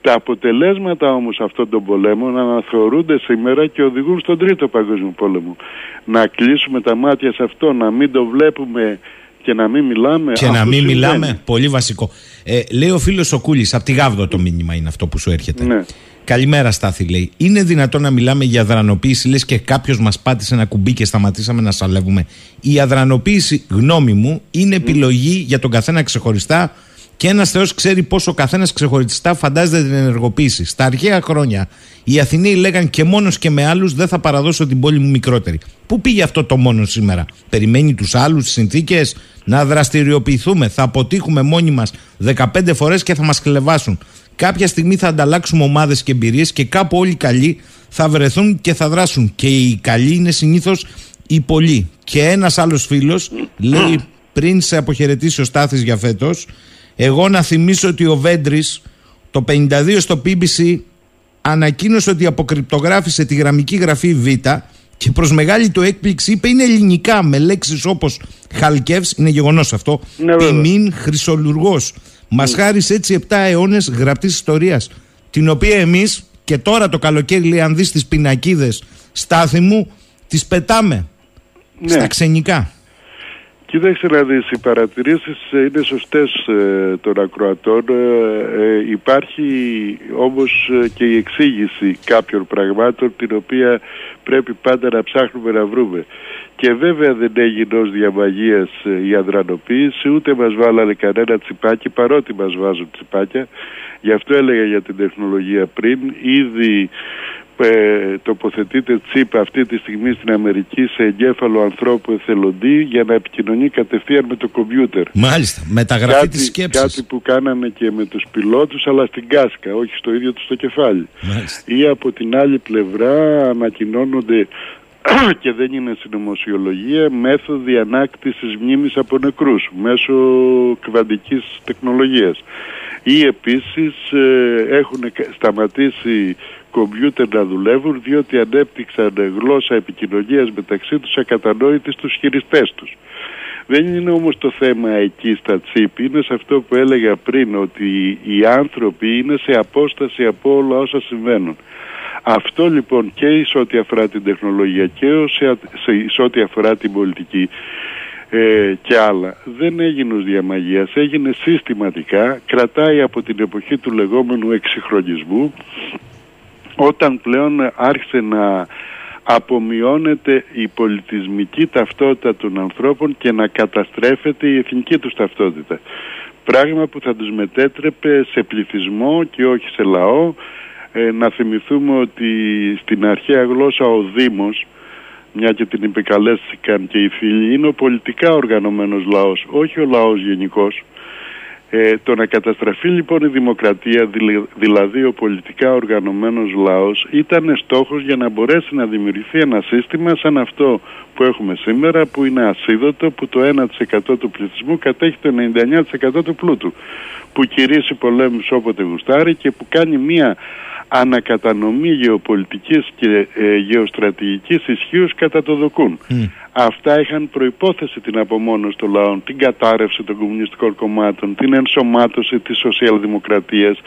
Speaker 7: Τα αποτελέσματα όμως αυτών των πολέμων αναθεωρούνται σήμερα και οδηγούν στον τρίτο παγκόσμιο πόλεμο. Να κλείσουμε τα μάτια σε αυτό, να μην το βλέπουμε και να μην μιλάμε.
Speaker 3: Και
Speaker 7: αφού
Speaker 3: να μην
Speaker 7: συμβαίνει.
Speaker 3: μιλάμε, πολύ βασικό. Ε, λέει ο φίλος ο Κούλης, από τη Γάβδο το μήνυμα είναι αυτό που σου έρχεται.
Speaker 7: Ναι.
Speaker 3: Καλημέρα, Στάθη, λέει. Είναι δυνατόν να μιλάμε για αδρανοποίηση, λες και κάποιος μας πάτησε ένα κουμπί και σταματήσαμε να σαλεύουμε. Η αδρανοποίηση, γνώμη μου, είναι επιλογή για τον καθένα ξεχωριστά Και ένας Θεός ξέρει πόσο ο καθένας ξεχωριστά φαντάζεται την ενεργοποίηση. Στα αρχαία χρόνια οι Αθηναίοι λέγαν και μόνος και με άλλους δεν θα παραδώσω την πόλη μου μικρότερη. Πού πήγε αυτό το μόνος σήμερα, Περιμένει τους άλλους, τι συνθήκες, να δραστηριοποιηθούμε. Θα αποτύχουμε μόνοι μας 15 φορές και θα μας κλεβάσουν. Κάποια στιγμή θα ανταλλάξουμε ομάδες και εμπειρίες και κάπου όλοι οι καλοί θα βρεθούν και θα δράσουν. Και οι καλοί είναι συνήθως οι πολλοί. Και ένας άλλος φίλος λέει πριν σε αποχαιρετήσει ο Στάθης για φέτος, εγώ να θυμίσω ότι ο Βέντρης το 52 στο BBC ανακοίνωσε ότι αποκρυπτογράφησε τη γραμμική γραφή Β και προς μεγάλη του έκπληξη είπε είναι ελληνικά με λέξεις όπως Χαλκεύς, είναι γεγονός αυτό,
Speaker 7: Ναι, βέβαια.
Speaker 3: Τιμήν Χρυσολουργός. Μας χάρισε έτσι 7 αιώνες γραπτής ιστορίας, την οποία εμείς και τώρα το καλοκαίρι λέει αν δεις τις πινακίδες στάθη μου, τις πετάμε
Speaker 7: Ναι.
Speaker 3: στα ξενικά.
Speaker 7: Κοίταξε να δεις, οι παρατηρήσεις ε, είναι σωστές ε, των ακροατών. Ε, ε, υπάρχει όμως ε, και η εξήγηση κάποιων πραγμάτων την οποία πρέπει πάντα να ψάχνουμε να βρούμε. Και βέβαια δεν έγινε ως διαμαγείας ε, η αδρανοποίηση, ούτε μας βάλανε κανένα τσιπάκι, παρότι μας βάζουν τσιπάκια. Γι' αυτό έλεγα για την τεχνολογία πριν. Ήδη ε, τοποθετείται τσίπ αυτή τη στιγμή στην Αμερική σε εγκέφαλο ανθρώπου εθελοντή για να επικοινωνεί κατευθείαν με το κομπιούτερ.
Speaker 3: Μάλιστα, μεταγραφή της σκέψης.
Speaker 7: κάτι που κάνανε και με τους πιλότους αλλά στην κάσκα, όχι στο ίδιο τους το κεφάλι.
Speaker 3: Μάλιστα.
Speaker 7: Ή από την άλλη πλευρά ανακοινώνονται και δεν είναι συνωμοσιολογία μέθοδοι ανάκτησης μνήμης από νεκρούς μέσω κβαντικής τεχνολογίας. Ή επίσης ε, έχουν κα- σταματήσει κομπιούτερ να δουλεύουν διότι ανέπτυξαν γλώσσα επικοινωνίας μεταξύ τους ακατανόητη στους χειριστές τους. Δεν είναι όμως το θέμα εκεί στα τσίπ, είναι σε αυτό που έλεγα πριν ότι οι άνθρωποι είναι σε απόσταση από όλα όσα συμβαίνουν. Αυτό λοιπόν και σε ό,τι αφορά την τεχνολογία και σε, σε, σε ό,τι αφορά την πολιτική ε, και άλλα δεν έγινε ως διαμαγείας, έγινε συστηματικά, κρατάει από την εποχή του λεγόμενου εξυγχρονισμού όταν πλέον άρχισε να απομειώνεται η πολιτισμική ταυτότητα των ανθρώπων και να καταστρέφεται η εθνική τους ταυτότητα. Πράγμα που θα τους μετέτρεπε σε πληθυσμό και όχι σε λαό. Ε, να θυμηθούμε ότι στην αρχαία γλώσσα ο Δήμος, μια και την επικαλέστηκαν και οι φίλοι, είναι ο πολιτικά οργανωμένος λαός, όχι ο λαός γενικός. Ε, το να καταστραφεί λοιπόν η δημοκρατία, δηλα- δηλαδή ο πολιτικά οργανωμένος λαός, ήταν στόχος για να μπορέσει να δημιουργηθεί ένα σύστημα σαν αυτό που έχουμε σήμερα, που είναι ασίδωτο, που το 1% του πληθυσμού κατέχει το 99% του πλούτου, που κηρύσσει πολέμους όποτε γουστάρει και που κάνει μία ανακατανομή γεωπολιτικής και ε, γεωστρατηγικής ισχύως κατά το δοκούν. Αυτά είχαν προϋπόθεση την απομόνωση των λαών, την κατάρρευση των κομμουνιστικών κομμάτων, την ενσωμάτωση της σοσιαλδημοκρατίας,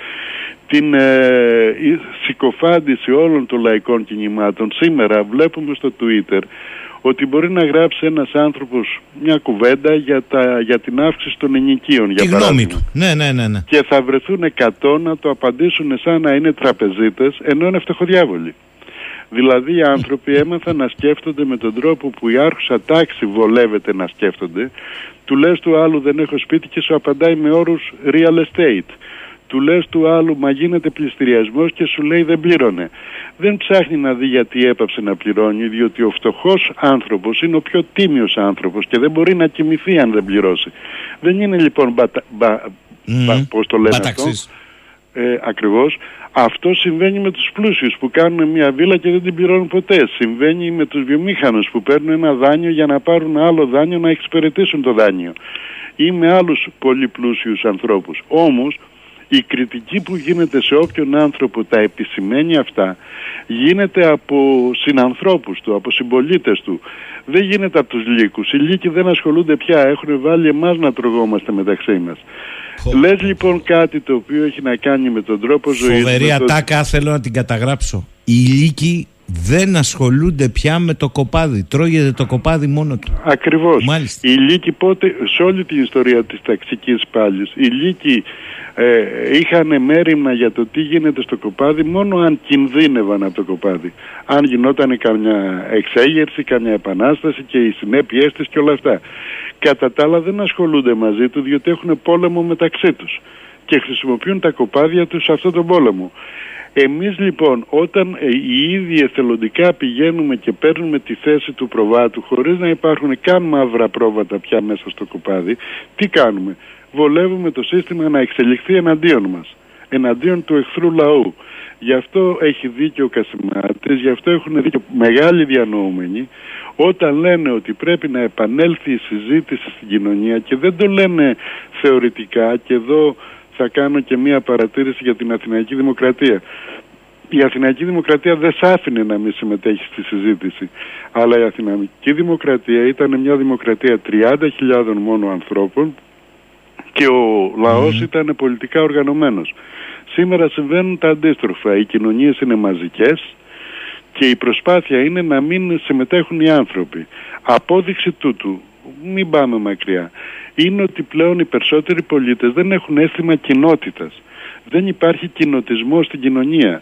Speaker 7: την ε, η συκοφάντηση όλων των λαϊκών κινημάτων. Σήμερα βλέπουμε στο Twitter ότι μπορεί να γράψει ένας άνθρωπος μια κουβέντα για, τα, για την αύξηση των ενοικίων. Για
Speaker 3: Η γνώμη
Speaker 7: παράδειγμα
Speaker 3: του. Ναι, ναι, ναι. ναι.
Speaker 7: και θα βρεθούν 100 να το απαντήσουν σαν να είναι τραπεζίτες ενώ είναι φτωχοδιάβολοι. Δηλαδή οι άνθρωποι έμαθαν να σκέφτονται με τον τρόπο που η άρχουσα τάξη βολεύεται να σκέφτονται. Του λες του άλλου δεν έχω σπίτι και σου απαντάει με όρους real estate. Του λες του άλλου μα γίνεται πληστηριασμός και σου λέει δεν πλήρωνε. Δεν ψάχνει να δει γιατί έπαψε να πληρώνει διότι ο φτωχός άνθρωπος είναι ο πιο τίμιος άνθρωπος και δεν μπορεί να κοιμηθεί αν δεν πληρώσει. Δεν είναι λοιπόν μπατα, μπα, μπα, πώς το λένε αυτό;
Speaker 3: Μπαταξής.
Speaker 7: ε, ακριβώς. Αυτό συμβαίνει με τους πλούσιους που κάνουν μια βίλα και δεν την πληρώνουν ποτέ. Συμβαίνει με τους βιομήχανους που παίρνουν ένα δάνειο για να πάρουν άλλο δάνειο να εξυπηρετήσουν το δάνειο. Ή με άλλους πολύ πλούσιους ανθρώπους. Όμως η κριτική που γίνεται σε όποιον άνθρωπο τα επισημαίνει αυτά γίνεται από συνανθρώπους του, από συμπολίτες του. Δεν γίνεται από τους λύκους. Οι λύκοι δεν ασχολούνται πια. Έχουν βάλει εμάς να τρογόμαστε μεταξύ μας. Λες λοιπόν κάτι το οποίο έχει να κάνει με τον τρόπο ζωής.
Speaker 3: Φοβερή
Speaker 7: με το-
Speaker 3: ατάκα, θέλω να την καταγράψω. Οι λύκοι δεν ασχολούνται πια με το κοπάδι. Τρώγεται το κοπάδι μόνο του.
Speaker 7: Ακριβώς.
Speaker 3: Μάλιστα.
Speaker 7: Οι λύκοι πότε, σε όλη την ιστορία της ταξικής πάλης, οι λύκοι ε, είχαν μέρημνα για το τι γίνεται στο κοπάδι μόνο αν κινδύνευαν από το κοπάδι. Αν γινόταν καμιά εξέγερση, καμιά επανάσταση και οι συνέπειές της και όλα αυτά. Κατά τα άλλα δεν ασχολούνται μαζί τους διότι έχουν πόλεμο μεταξύ τους και χρησιμοποιούν τα κοπάδια τους σε αυτόν τον πόλεμο. Εμείς λοιπόν όταν ε, οι ίδιοι εθελοντικά πηγαίνουμε και παίρνουμε τη θέση του προβάτου χωρίς να υπάρχουν καν μαύρα πρόβατα πια μέσα στο κοπάδι, τι κάνουμε; Βολεύουμε το σύστημα να εξελιχθεί εναντίον μας, εναντίον του εχθρού λαού. Γι' αυτό έχει δίκιο ο Κασιμάτης, γι' αυτό έχουν δίκιο μεγάλοι διανοούμενοι όταν λένε ότι πρέπει να επανέλθει η συζήτηση στην κοινωνία και δεν το λένε θεωρητικά και εδώ θα κάνω και μία παρατήρηση για την Αθηναϊκή Δημοκρατία. Η Αθηναϊκή Δημοκρατία δεν σ' άφηνε να μην συμμετέχει στη συζήτηση. Αλλά η Αθηναϊκή Δημοκρατία ήταν μια δημοκρατία 30.000 μόνο ανθρώπων και ο λαός ήταν πολιτικά οργανωμένος. Σήμερα συμβαίνουν τα αντίστροφα. Οι κοινωνίες είναι μαζικές και η προσπάθεια είναι να μην συμμετέχουν οι άνθρωποι. Απόδειξη τούτου, μην πάμε μακριά είναι ότι πλέον οι περισσότεροι πολίτες δεν έχουν αίσθημα κοινότητας. Δεν υπάρχει κοινοτισμός στην κοινωνία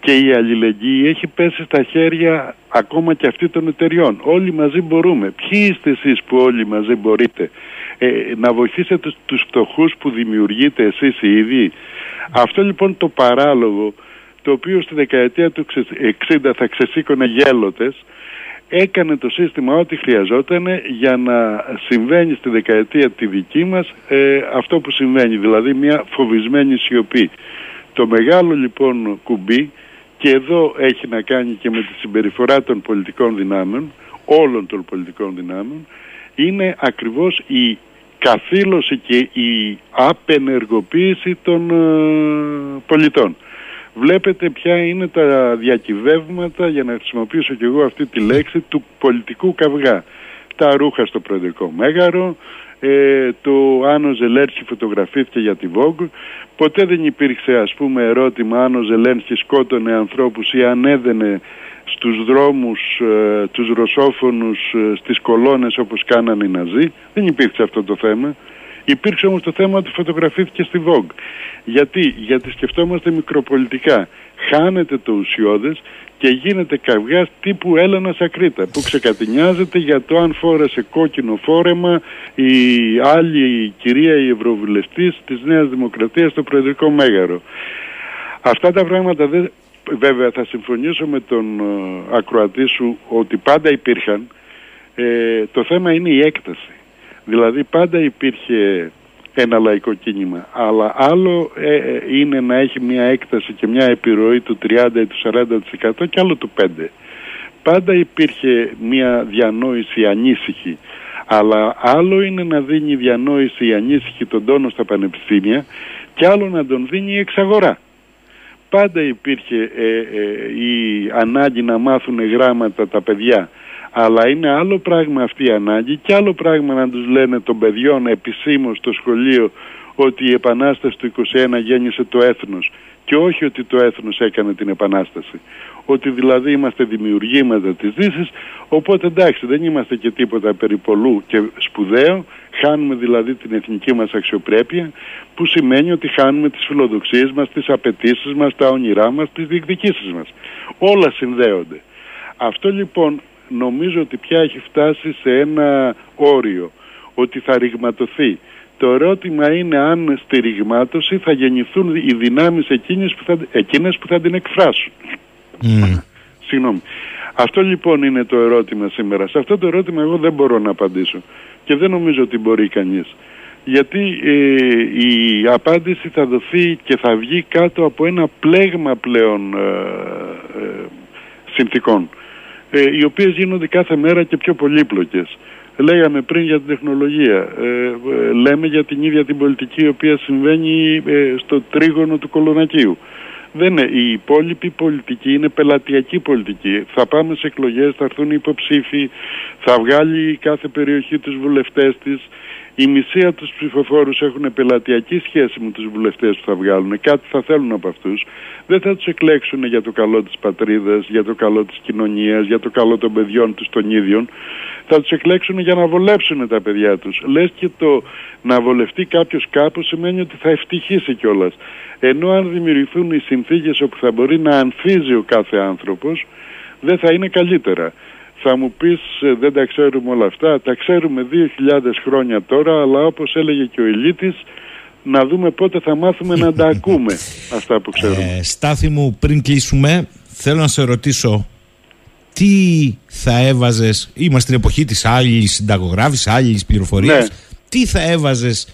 Speaker 7: και η αλληλεγγύη έχει πέσει στα χέρια ακόμα και αυτή των εταιριών. Όλοι μαζί μπορούμε. Ποιοι είστε εσείς που όλοι μαζί μπορείτε ε, να βοηθήσετε τους, τους φτωχούς που δημιουργείτε εσείς οι ίδιοι. Αυτό λοιπόν το παράλογο το οποίο στη δεκαετία του 60 θα ξεσήκωνε γέλοτες έκανε το σύστημα ό,τι χρειαζόταν για να συμβαίνει στη δεκαετία τη δική μας ε, αυτό που συμβαίνει, δηλαδή μια φοβισμένη σιωπή. Το μεγάλο λοιπόν κουμπί και εδώ έχει να κάνει και με τη συμπεριφορά των πολιτικών δυνάμεων, όλων των πολιτικών δυνάμεων, είναι ακριβώς η καθήλωση και η απενεργοποίηση των ε, πολιτών. Βλέπετε ποια είναι τα διακυβεύματα, για να χρησιμοποιήσω και εγώ αυτή τη λέξη, του πολιτικού καυγά. Τα ρούχα στο Προεδρικό Μέγαρο, ε, το αν ο Ζελένσκι φωτογραφήθηκε για τη Vogue. Ποτέ δεν υπήρξε ας πούμε ερώτημα αν ο Ζελένσκι σκότωνε ανθρώπους ή αν έδαινε στους δρόμους ε, τους ρωσόφωνους ε, στις κολόνες όπως κάνανε οι Ναζί. Δεν υπήρξε αυτό το θέμα. Υπήρξε όμως το θέμα ότι φωτογραφήθηκε στη Vogue. Γιατί, γιατί σκεφτόμαστε μικροπολιτικά. Χάνεται το ουσιώδες και γίνεται καυγάς τύπου Έλενα Ακρίτα που ξεκατηνιάζεται για το αν φόρεσε κόκκινο φόρεμα η άλλη η κυρία η Ευρωβουλευτής της Νέας Δημοκρατίας στο Προεδρικό Μέγαρο. Αυτά τα πράγματα δεν, βέβαια θα συμφωνήσω με τον ε, ακροατή σου ότι πάντα υπήρχαν. Ε, το θέμα είναι η έκταση. Δηλαδή πάντα υπήρχε ένα λαϊκό κίνημα. Αλλά άλλο ε, ε, είναι να έχει μια έκταση και μια επιρροή του 30% ή του 40% και άλλο του 5%. Πάντα υπήρχε μια διανόηση ανήσυχη. Αλλά άλλο είναι να δίνει η διανόηση ανήσυχη τον τόνο στα πανεπιστήμια και άλλο να τον δίνει η εξαγορά. Πάντα υπήρχε ε, η ανάγκη να μάθουν γράμματα τα παιδιά. Αλλά είναι άλλο πράγμα αυτή η ανάγκη και άλλο πράγμα να τους λένε των παιδιών επισήμως στο σχολείο ότι η Επανάσταση του 21 γέννησε το έθνος και όχι ότι το έθνος έκανε την Επανάσταση. Ότι δηλαδή είμαστε δημιουργήματα της Δύσης, οπότε εντάξει δεν είμαστε και τίποτα περιπολού και σπουδαίο, χάνουμε δηλαδή την εθνική μας αξιοπρέπεια, που σημαίνει ότι χάνουμε τις φιλοδοξίες μας, τις απαιτήσεις μας, τα όνειρά μας, τις διεκδικήσεις μας. Όλα συνδέονται. Αυτό λοιπόν νομίζω ότι πια έχει φτάσει σε ένα όριο ότι θα ρηγματωθεί. Το ερώτημα είναι αν στη ρηγμάτωση θα γεννηθούν οι δυνάμεις εκείνες που θα, εκείνες που θα την εκφράσουν. Mm. Συγγνώμη. Αυτό λοιπόν είναι το ερώτημα σήμερα. Σε αυτό το ερώτημα εγώ δεν μπορώ να απαντήσω και δεν νομίζω ότι μπορεί κανείς. Γιατί ε, η απάντηση θα δοθεί και θα βγει κάτω από ένα πλέγμα πλέον ε, ε συνθήκων ε, οι οποίες γίνονται κάθε μέρα και πιο πολύπλοκες. Λέγαμε πριν για την τεχνολογία, ε, ε, λέμε για την ίδια την πολιτική η οποία συμβαίνει στο τρίγωνο του Κολονακίου. Δεν είναι. Η υπόλοιπη πολιτική είναι πελατειακή πολιτική. Θα πάμε σε εκλογές, θα έρθουν οι υποψήφοι, θα βγάλει κάθε περιοχή τους βουλευτές της. Η μισή από τους ψηφοφόρους έχουν πελατειακή σχέση με τους βουλευτές που θα βγάλουν. Κάτι θα θέλουν από αυτούς. Δεν θα τους εκλέξουν για το καλό της πατρίδας, για το καλό της κοινωνίας, για το καλό των παιδιών τους των ίδιων. Θα τους εκλέξουν για να βολέψουν τα παιδιά τους. Λες και το να βολευτεί κάποιος κάπου σημαίνει ότι θα ευτυχήσει κιόλας. Ενώ αν δημιουργηθούν οι συνθήκες όπου θα μπορεί να ανθίζει ο κάθε άνθρωπος, δεν θα είναι καλύτερα. Θα μου πεις ε, δεν τα ξέρουμε όλα αυτά, τα ξέρουμε 2.000 χρόνια τώρα, αλλά όπως έλεγε και ο Ηλίτης, να δούμε πότε θα μάθουμε να τα ακούμε αυτά που ξέρουμε.
Speaker 3: Ε, Στάθη μου, πριν κλείσουμε, θέλω να σε ρωτήσω τι θα έβαζες, είμαστε στην εποχή της άλλης συνταγογράφης, άλλης πληροφορίας,
Speaker 7: Ναι.
Speaker 3: τι θα έβαζες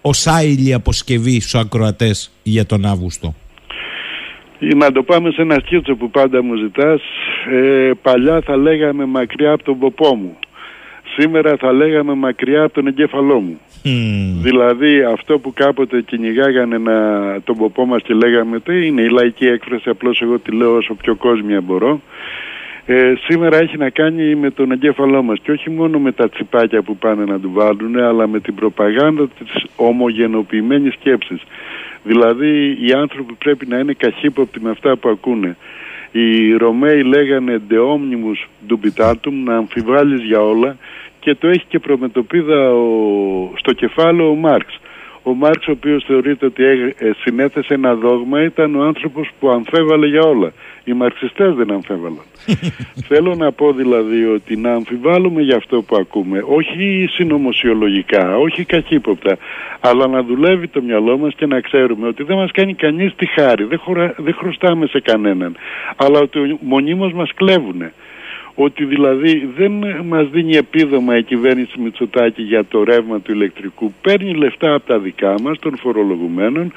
Speaker 3: ως άειλη αποσκευή στους ακροατές για τον Αύγουστο;
Speaker 7: Ή να το πάμε σε ένα σκίτσο που πάντα μου ζητάς, ε, παλιά θα λέγαμε μακριά από τον ποπό μου. Σήμερα θα λέγαμε μακριά από τον εγκέφαλό μου.
Speaker 3: Μμμ.
Speaker 7: Δηλαδή αυτό που κάποτε κυνηγάγανε να, τον ποπό μας και λέγαμε τι είναι η λαϊκή έκφραση, απλώς εγώ τη λέω όσο πιο κόσμια μπορώ. Ε, σήμερα έχει να κάνει με τον εγκέφαλό μας και όχι μόνο με τα τσιπάκια που πάνε να του βάλουν αλλά με την προπαγάνδα της ομογενοποιημένης σκέψης. Δηλαδή οι άνθρωποι πρέπει να είναι καχύποπτοι με αυτά που ακούνε. Οι Ρωμαίοι λέγανε de omnibus dubitatum να αμφιβάλλεις για όλα και το έχει και προμετωπίδα ο, στο κεφάλαιο ο Μάρξ. Ο Μάρξ ο οποίος θεωρείται ότι έγ- ε, συνέθεσε ένα δόγμα ήταν ο άνθρωπος που αμφέβαλε για όλα. Οι μαρξιστές δεν αμφέβαλαν. Θέλω να πω δηλαδή ότι να αμφιβάλλουμε για αυτό που ακούμε, όχι συνωμοσιολογικά, όχι καχύποπτα, αλλά να δουλεύει το μυαλό μας και να ξέρουμε ότι δεν μας κάνει κανείς τη χάρη, δεν, χωρα- δεν χρωστάμε σε κανέναν, αλλά ότι μονίμως μας κλέβουνε. Ότι δηλαδή δεν μας δίνει επίδομα η κυβέρνηση Μητσοτάκη για το ρεύμα του ηλεκτρικού. Παίρνει λεφτά από τα δικά μας, των φορολογουμένων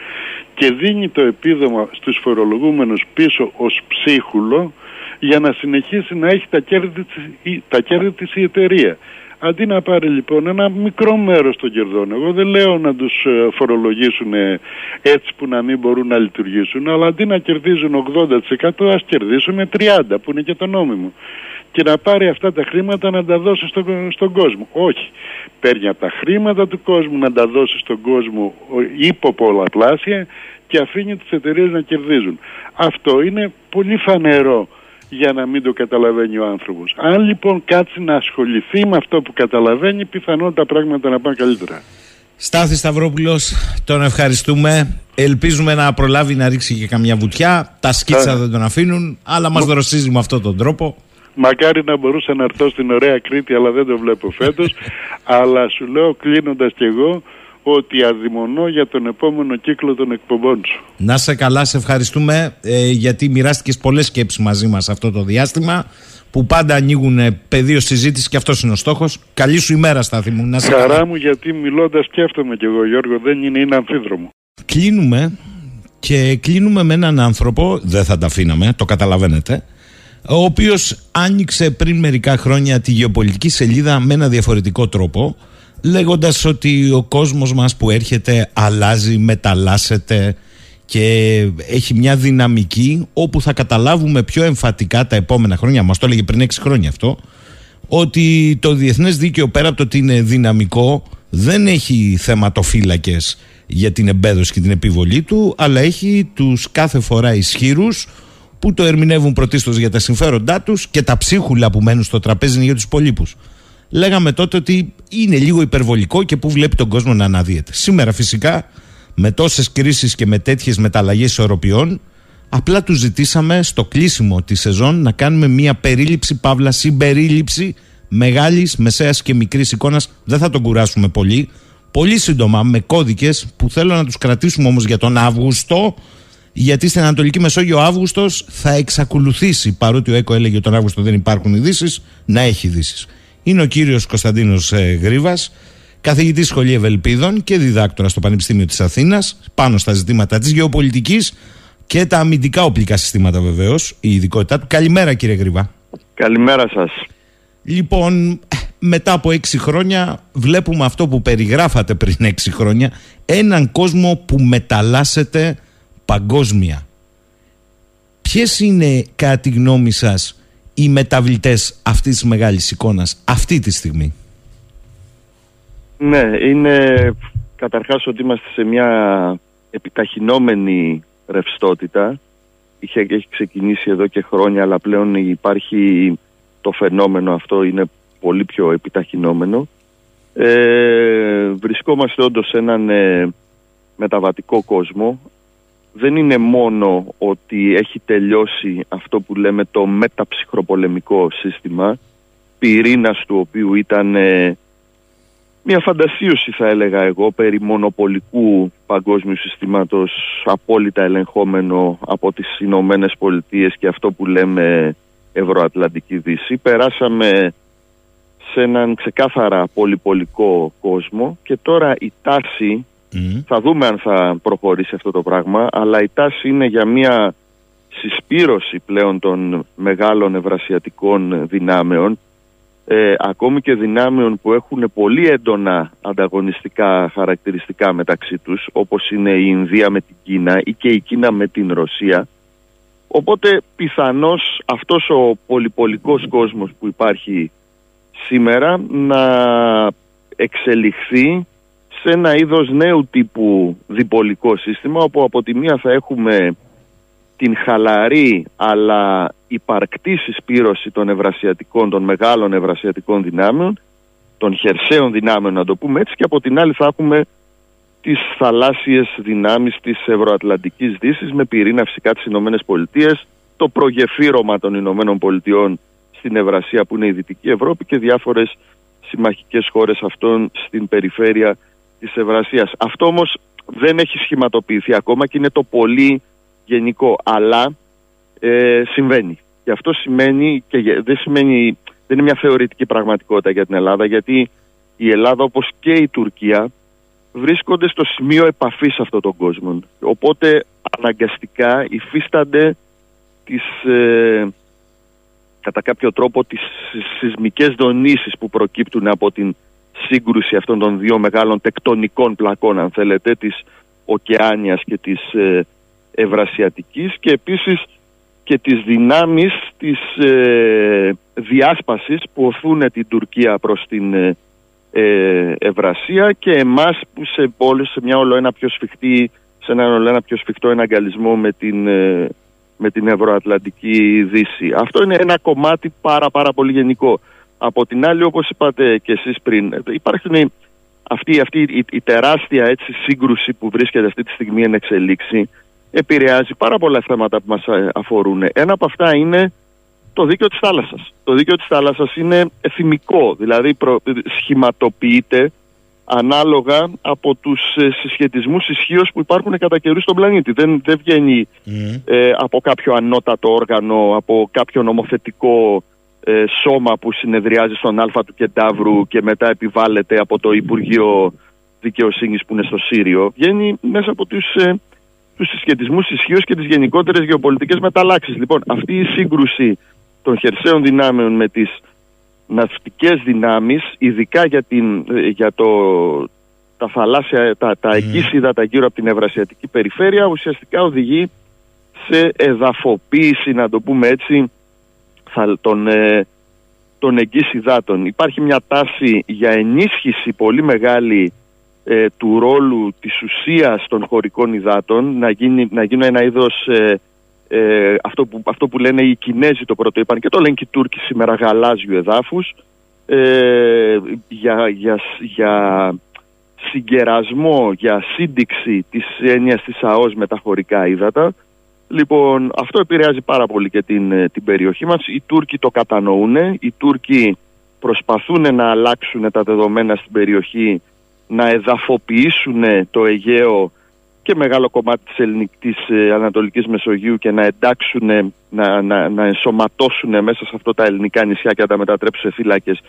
Speaker 7: και δίνει το επίδομα στους φορολογούμενους πίσω ως ψίχουλο για να συνεχίσει να έχει τα κέρδη της, η- τα κέρδη της η εταιρεία. Αντί να πάρει λοιπόν ένα μικρό μέρος των κερδών, εγώ δεν λέω να τους ε, φορολογήσουν ε, έτσι που να μην μπορούν να λειτουργήσουν, αλλά αντί να κερδίζουν 80% ας κερδίσουν 30% που είναι και το νόμιμο. Και να πάρει αυτά τα χρήματα να τα δώσει στον, στον κόσμο. Όχι. Παίρνει από τα χρήματα του κόσμου να τα δώσει στον κόσμο ο- υπό πολλαπλάσια και αφήνει τις εταιρείες να κερδίζουν. Αυτό είναι πολύ φανερό για να μην το καταλαβαίνει ο άνθρωπος. Αν λοιπόν κάτσει να ασχοληθεί με αυτό που καταλαβαίνει, πιθανόν τα πράγματα να πάνε καλύτερα.
Speaker 3: Στάθη Σταυρόπουλος, τον ευχαριστούμε. Ελπίζουμε να προλάβει να ρίξει και καμιά βουτιά. Τα σκίτσα
Speaker 7: Ε.
Speaker 3: δεν τον αφήνουν, αλλά μας δροσίζει με αυτόν τον τρόπο.
Speaker 7: Μακάρι να μπορούσα να έρθω στην ωραία Κρήτη, αλλά δεν το βλέπω φέτος. αλλά σου λέω κλείνοντας κι εγώ ότι αδειμονώ για τον επόμενο κύκλο των εκπομπών σου.
Speaker 3: Να σε καλά, σε ευχαριστούμε ε, γιατί μοιράστηκες πολλές σκέψεις μαζί μας αυτό το διάστημα που πάντα ανοίγουν ε, πεδίο συζήτησης και αυτός είναι ο στόχος. Καλή σου ημέρα Στάθη μου. Να σε καλά.
Speaker 7: Χαρά μου γιατί μιλώντας σκέφτομαι κι εγώ Γιώργο, δεν είναι, είναι αμφίδρομο.
Speaker 3: Κλείνουμε και κλείνουμε με έναν άνθρωπο, δεν θα τα αφήναμε, το καταλαβαίνετε, ο οποίος άνοιξε πριν μερικά χρόνια τη γεωπολιτική σελίδα με ένα διαφορετικό τρόπο, λέγοντας ότι ο κόσμος μας που έρχεται αλλάζει, μεταλλάσσεται και έχει μια δυναμική όπου θα καταλάβουμε πιο εμφατικά τα επόμενα χρόνια, μας το έλεγε πριν 6 χρόνια αυτό, ότι το διεθνές δίκαιο πέρα από το ότι είναι δυναμικό δεν έχει θεματοφύλακες για την εμπέδωση και την επιβολή του αλλά έχει τους κάθε φορά ισχύρους που το ερμηνεύουν πρωτίστως για τα συμφέροντά τους και τα ψίχουλα που μένουν στο τραπέζι είναι για τους υπολείπους. Λέγαμε τότε ότι είναι λίγο υπερβολικό και που βλέπει τον κόσμο να αναδύεται. Σήμερα φυσικά με τόσες κρίσεις και με τέτοιες μεταλλαγές ισορροπιών Απλά τους ζητήσαμε στο κλείσιμο της σεζόν να κάνουμε μια περίληψη, παύλα συμπερίληψη μεγάλης, μεσαίας και μικρής εικόνας. Δεν θα τον κουράσουμε πολύ. Πολύ σύντομα με κώδικες που θέλω να τους κρατήσουμε όμως για τον Αύγουστο. Γιατί στην Ανατολική Μεσόγειο ο Αύγουστος θα εξακολουθήσει, παρότι ο ΕΚΟ έλεγε ότι τον Αύγουστο δεν υπάρχουν ειδήσεις, να έχει ειδήσεις. Είναι ο κύριος Κωνσταντίνος ε, Γρήβα, καθηγητής Σχολή Ευελπίδων και διδάκτορα στο Πανεπιστήμιο της Αθήνας, πάνω στα ζητήματα της γεωπολιτικής και τα αμυντικά οπλικά συστήματα βεβαίως, η ειδικότητά του. Καλημέρα κύριε Γρήβα.
Speaker 8: Καλημέρα σας.
Speaker 3: Λοιπόν, μετά από έξι χρόνια βλέπουμε αυτό που περιγράφατε πριν έξι χρόνια, έναν κόσμο που μεταλλάσσεται παγκόσμια. Ποιες είναι κατά τη γνώμη σας οι μεταβλητές αυτής της μεγάλης εικόνας αυτή τη στιγμή;
Speaker 8: Ναι, είναι καταρχάς ότι είμαστε σε μια επιταχυνόμενη ρευστότητα. Είχε, έχει ξεκινήσει εδώ και χρόνια, αλλά πλέον υπάρχει το φαινόμενο αυτό, είναι πολύ πιο επιταχυνόμενο. Ε, βρισκόμαστε όντως σε έναν ε, μεταβατικό κόσμο. Δεν είναι μόνο ότι έχει τελειώσει αυτό που λέμε το μεταψυχροπολεμικό σύστημα, πυρήνας του οποίου ήταν ε, μια φαντασίωση θα έλεγα εγώ περί μονοπολικού παγκόσμιου συστήματος απόλυτα ελεγχόμενο από τις Ηνωμένες Πολιτείες και αυτό που λέμε Ευρωατλαντική Δύση. Περάσαμε σε έναν ξεκάθαρα πολυπολικό κόσμο και τώρα η τάση, θα δούμε αν θα προχωρήσει αυτό το πράγμα, αλλά η τάση είναι για μια συσπήρωση πλέον των μεγάλων ευρασιατικών δυνάμεων ε, ακόμη και δυνάμεων που έχουν πολύ έντονα ανταγωνιστικά χαρακτηριστικά μεταξύ τους όπως είναι η Ινδία με την Κίνα ή και η Κίνα με την Ρωσία. Οπότε πιθανώς αυτός ο πολυπολικός κόσμος που υπάρχει σήμερα να εξελιχθεί σε ένα είδος νέου τύπου διπολικό σύστημα όπου από τη μία θα έχουμε την χαλαρή αλλά υπαρκτή συσπήρωση των ευρασιατικών, των μεγάλων ευρασιατικών δυνάμεων, των χερσαίων δυνάμεων να το πούμε έτσι και από την άλλη θα έχουμε τις θαλάσσιες δυνάμεις της Ευρωατλαντικής Δύσης με πυρήνα φυσικά τις Ηνωμένες Πολιτείες, το προγεφύρωμα των Ηνωμένων Πολιτειών στην Ευρασία που είναι η Δυτική Ευρώπη και διάφορες συμμαχικές χώρες αυτών στην περιφέρεια της Ευρασίας. Αυτό όμως δεν έχει σχηματοποιηθεί ακόμα και είναι το πολύ γενικό, αλλά ε, συμβαίνει. Και αυτό σημαίνει, και δεν σημαίνει, δεν είναι μια θεωρητική πραγματικότητα για την Ελλάδα, γιατί η Ελλάδα όπως και η Τουρκία βρίσκονται στο σημείο επαφής αυτών των κόσμων. Οπότε αναγκαστικά υφίστανται τις, ε, κατά κάποιο τρόπο τις σεισμικές δονήσεις που προκύπτουν από την σύγκρουση αυτών των δύο μεγάλων τεκτονικών πλακών αν θέλετε της Οκεάνιας και της ε, Ευρασιατικής και επίσης και τις δυνάμεις της ε, διάσπασης που οθούν την Τουρκία προς την ε, ε, Ευρασία και εμάς που σε πόλεις σε μια όλο ένα πιο σφιχτή σε ένα όλο ένα πιο σφιχτό εναγκαλισμό με την, ε, με την Ευρωατλαντική Δύση. Αυτό είναι ένα κομμάτι πάρα πάρα πολύ γενικό. Από την άλλη όπως είπατε και εσείς πριν υπάρχουν αυτή, αυτή η, η τεράστια έτσι, σύγκρουση που βρίσκεται αυτή τη στιγμή εν εξελίξη επηρεάζει πάρα πολλά θέματα που μας ε, αφορούν. Ένα από αυτά είναι το δίκαιο της θάλασσας. Το δίκαιο της θάλασσας είναι εθιμικό, δηλαδή προ, σχηματοποιείται ανάλογα από τους ε, συσχετισμούς ισχύως που υπάρχουν κατά καιρού στον πλανήτη. Δεν, δεν βγαίνει ε, από κάποιο ανώτατο όργανο, από κάποιο νομοθετικό ε, σώμα που συνεδριάζει στον Α του Κεντάβρου και μετά επιβάλλεται από το Υπουργείο Δικαιοσύνης που είναι στο Σύριο. Βγαίνει μέσα από τους τους συσχετισμούς ισχύως και τις γενικότερες γεωπολιτικές μεταλλάξεις. Λοιπόν, αυτή η σύγκρουση των χερσαίων δυνάμεων με τις ναυτικές δυνάμεις, ειδικά για, την, για το, τα θαλάσσια, τα, τα mm. γύρω από την Ευρασιατική περιφέρεια, ουσιαστικά οδηγεί σε εδαφοποίηση, να το πούμε έτσι, των, ε, των υδάτων. Υπάρχει μια τάση για ενίσχυση πολύ μεγάλη ε, του ρόλου της ουσίας των χωρικών υδάτων να γίνει, να γίνει ένα είδος ε, ε, αυτό, που, αυτό που λένε οι Κινέζοι το πρώτο είπαν και το λένε και οι Τούρκοι σήμερα γαλάζιου εδάφους ε, για, για, για συγκερασμό, για σύνδεξη της έννοιας της ΑΟΣ με τα χωρικά ύδατα Λοιπόν, αυτό επηρεάζει πάρα πολύ και την, ε, την περιοχή μας. Οι Τούρκοι το κατανοούν, οι Τούρκοι προσπαθούν να αλλάξουν τα δεδομένα στην περιοχή να εδαφοποιήσουν το Αιγαίο και μεγάλο κομμάτι της, ελληνικής, της Ανατολικής Μεσογείου και να εντάξουν, να, να, να ενσωματώσουν μέσα σε αυτό τα ελληνικά νησιά και να τα μετατρέψουν σε φύλακες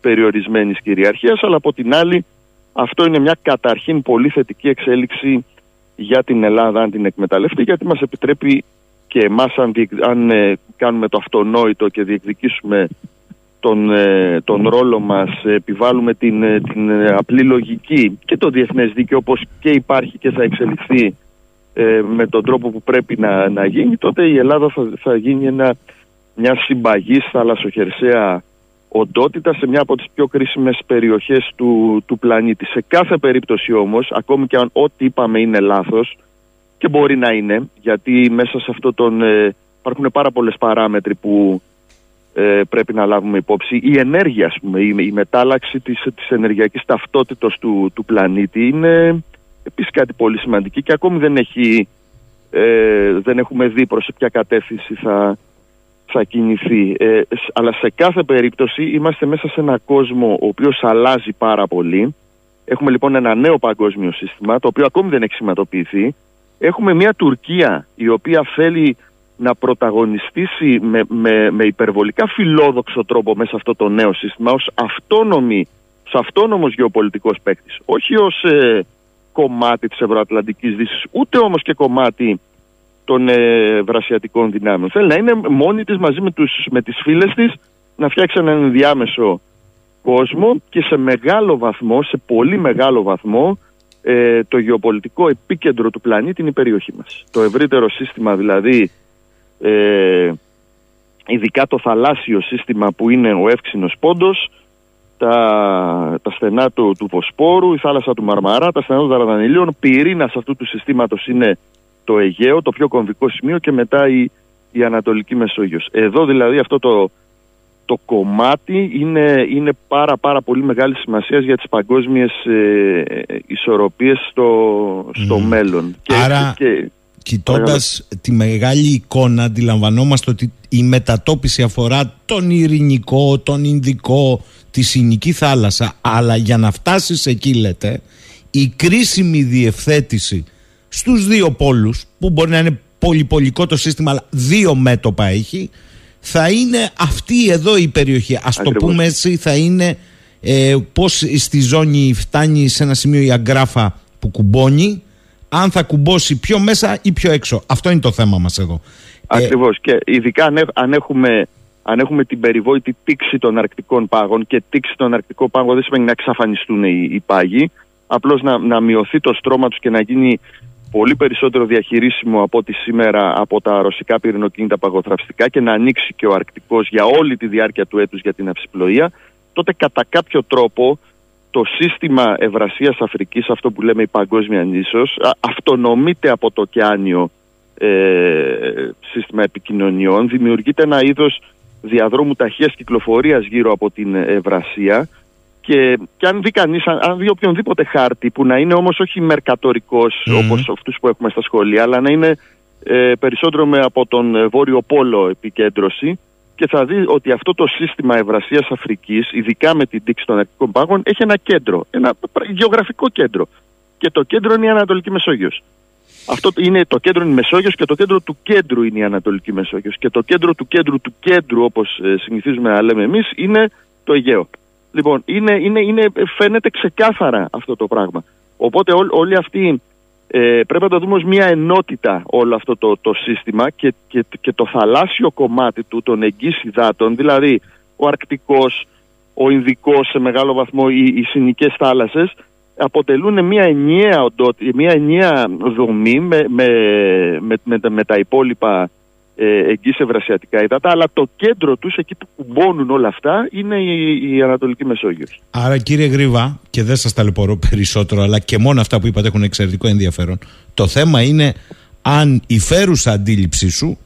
Speaker 8: περιορισμένης κυριαρχίας αλλά από την άλλη αυτό είναι μια καταρχήν πολύ θετική εξέλιξη για την Ελλάδα αν την εκμεταλλευτεί γιατί μας επιτρέπει και εμάς αν, αν ε, κάνουμε το αυτονόητο και διεκδικήσουμε τον, ε, τον ρόλο μας, επιβάλλουμε την, ε, την ε, απλή λογική και το διεθνές δίκαιο όπως και υπάρχει και θα εξελιχθεί ε, με τον τρόπο που πρέπει να, να γίνει, τότε η Ελλάδα θα, θα γίνει ένα, μια συμπαγής θαλασσοχερσαία οντότητας σε μια από τις πιο κρίσιμες περιοχές του, του πλανήτη. Σε κάθε περίπτωση όμως, ακόμη και αν ό,τι είπαμε είναι λάθος, και μπορεί να είναι, γιατί μέσα σε αυτό τον... Ε, υπάρχουν πάρα πολλές παράμετροι που ε, πρέπει να λάβουμε υπόψη. Η ενέργεια, ας πούμε, η, η μετάλλαξη της, της ενεργειακής ταυτότητας του, του πλανήτη είναι επίσης κάτι πολύ σημαντική και ακόμη δεν, έχει, ε, δεν έχουμε δει προς ποια κατεύθυνση θα, θα κινηθεί. Ε, αλλά σε κάθε περίπτωση είμαστε μέσα σε ένα κόσμο ο οποίος αλλάζει πάρα πολύ. Έχουμε λοιπόν ένα νέο παγκόσμιο σύστημα, το οποίο ακόμη δεν έχει σηματοποιηθεί. Έχουμε μια Τουρκία η οποία θέλει να πρωταγωνιστήσει με, με, με υπερβολικά φιλόδοξο τρόπο μέσα αυτό το νέο σύστημα ως αυτόνομη, ως αυτόνομος γεωπολιτικός παίκτης. Όχι ως ε, κομμάτι της Ευρωατλαντικής Δύσης, ούτε όμως και κομμάτι των ε, βρασιατικών δυνάμεων. Θέλει να είναι μόνη της μαζί με, τους, με τις φίλες της να φτιάξει έναν ενδιάμεσο κόσμο και σε μεγάλο βαθμό, σε πολύ μεγάλο βαθμό ε, το γεωπολιτικό επίκεντρο του πλανήτη είναι η περιοχή μας. Το ευρύτερο σύστημα δηλαδή, ε, ειδικά το θαλάσσιο σύστημα που είναι ο εύξηνος πόντος, τα, τα στενά του, του Βοσπόρου, η θάλασσα του Μαρμαρά, τα στενά των Δαρδανηλίων, πυρήνας αυτού του συστήματος είναι το Αιγαίο, το πιο κομβικό σημείο και μετά η, η Ανατολική Μεσόγειος. Εδώ δηλαδή αυτό το, το κομμάτι είναι, είναι πάρα πάρα πολύ μεγάλη σημασία για τις παγκόσμιες ε, ισορροπίες στο, στο μέλλον.
Speaker 3: Άρα, και, κοιτώντας τη μεγάλη εικόνα αντιλαμβανόμαστε ότι η μετατόπιση αφορά τον Ειρηνικό, τον Ινδικό, τη Συνική θάλασσα αλλά για να φτάσεις εκεί λέτε η κρίσιμη διευθέτηση στους δύο πόλους που μπορεί να είναι πολυπολικό το σύστημα αλλά δύο μέτωπα έχει θα είναι αυτή εδώ η περιοχή. Ας το πούμε έτσι θα είναι ε, πώς στη ζώνη φτάνει σε ένα σημείο η αγκράφα που κουμπώνει αν θα κουμπώσει πιο μέσα ή πιο έξω. Αυτό είναι το θέμα μας εδώ.
Speaker 8: Ε, Ακριβώς και ειδικά αν έχουμε, αν έχουμε την περιβόητη τήξη των αρκτικών πάγων και τήξη των αρκτικών πάγων δεν σημαίνει να εξαφανιστούν οι, οι πάγοι απλώς να, να μειωθεί το στρώμα τους και να γίνει πολύ περισσότερο διαχειρίσιμο από ό,τι σήμερα από τα ρωσικά πυρηνοκίνητα παγοθραυστικά και να ανοίξει και ο Αρκτικός για όλη τη διάρκεια του έτους για την αυσιπλοεία, τότε κατά κάποιο τρόπο το σύστημα Ευρασίας Αφρικής, αυτό που λέμε η παγκόσμια νήσος, αυτονομείται από το ωκεάνιο ε, σύστημα επικοινωνιών, δημιουργείται ένα είδος διαδρόμου ταχείας κυκλοφορίας γύρω από την Ευρασία, και, και αν δει κανείς, αν, δει οποιονδήποτε χάρτη που να είναι όμως όχι μερκατορικός mm. όπως αυτούς που έχουμε στα σχολεία, αλλά να είναι ε, περισσότερο με από τον ε, Βόρειο Πόλο επικέντρωση και θα δει ότι αυτό το σύστημα Ευρασίας Αφρικής, ειδικά με την τήξη των αρχικών πάγων, έχει ένα κέντρο, ένα γεωγραφικό κέντρο. Και το κέντρο είναι η Ανατολική Μεσόγειος. Αυτό είναι το κέντρο είναι η Μεσόγειος και το κέντρο του κέντρου είναι η Ανατολική Μεσόγειος. Και το κέντρο του κέντρου του κέντρου, όπως ε, συνηθίζουμε να λέμε εμείς, είναι το Αιγαίο. Λοιπόν, είναι, είναι, είναι, φαίνεται ξεκάθαρα αυτό το πράγμα. Οπότε ό, όλοι αυτοί ε, πρέπει να το δούμε ως μια ενότητα όλο αυτό το, το σύστημα και, και, και το θαλάσσιο κομμάτι του των εγγύς υδάτων, δηλαδή ο Αρκτικός, ο Ινδικός σε μεγάλο βαθμό, οι, οι συνικές θάλασσες, αποτελούν μια ενιαία, μια ενιαία δομή με, με, με, με τα υπόλοιπα ε, εγγύς ευρασιατικά υδάτα, αλλά το κέντρο τους, εκεί που κουμπώνουν όλα αυτά, είναι η, η Ανατολική Μεσόγειος.
Speaker 3: Άρα κύριε Γρήβα, και δεν σας ταλαιπωρώ περισσότερο, αλλά και μόνο αυτά που είπατε έχουν εξαιρετικό ενδιαφέρον, το θέμα είναι αν η φέρουσα αντίληψή σου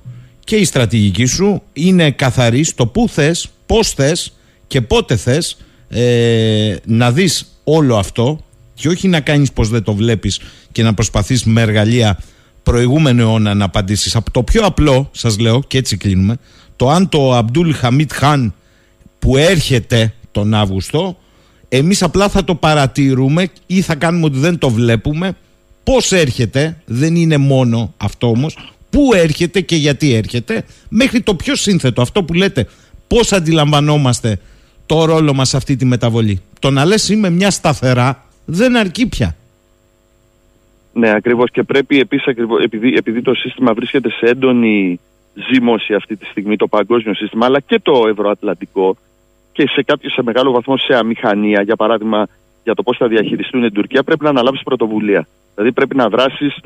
Speaker 3: και η στρατηγική σου είναι καθαρής στο πού θες, πώς θες και πότε θες ε, να δεις όλο αυτό και όχι να κάνεις πως δεν το βλέπεις και να προσπαθείς με εργαλεία προηγούμενο αιώνα να απαντήσεις. Από το πιο απλό, σας λέω και έτσι κλείνουμε, το αν το Αμπτούλ Χαμίτ Χάν που έρχεται τον Αύγουστο, εμείς απλά θα το παρατηρούμε ή θα κάνουμε ότι δεν το βλέπουμε. Πώς έρχεται, δεν είναι μόνο αυτό όμως, πού έρχεται και γιατί έρχεται, μέχρι το πιο σύνθετο, αυτό που λέτε, πώς αντιλαμβανόμαστε το ρόλο μας σε αυτή τη μεταβολή. Το να λες είμαι μια σταθερά δεν αρκεί πια.
Speaker 8: Ναι, ακριβώς. Και πρέπει επίσης, επειδή, επειδή το σύστημα βρίσκεται σε έντονη ζήμωση αυτή τη στιγμή, το παγκόσμιο σύστημα, αλλά και το ευρωατλαντικό και σε, κάποιο, σε μεγάλο βαθμό σε αμηχανία, για παράδειγμα, για το πώς θα διαχειριστούν την Τουρκία, πρέπει να αναλάβεις πρωτοβουλία. Δηλαδή πρέπει να δράσεις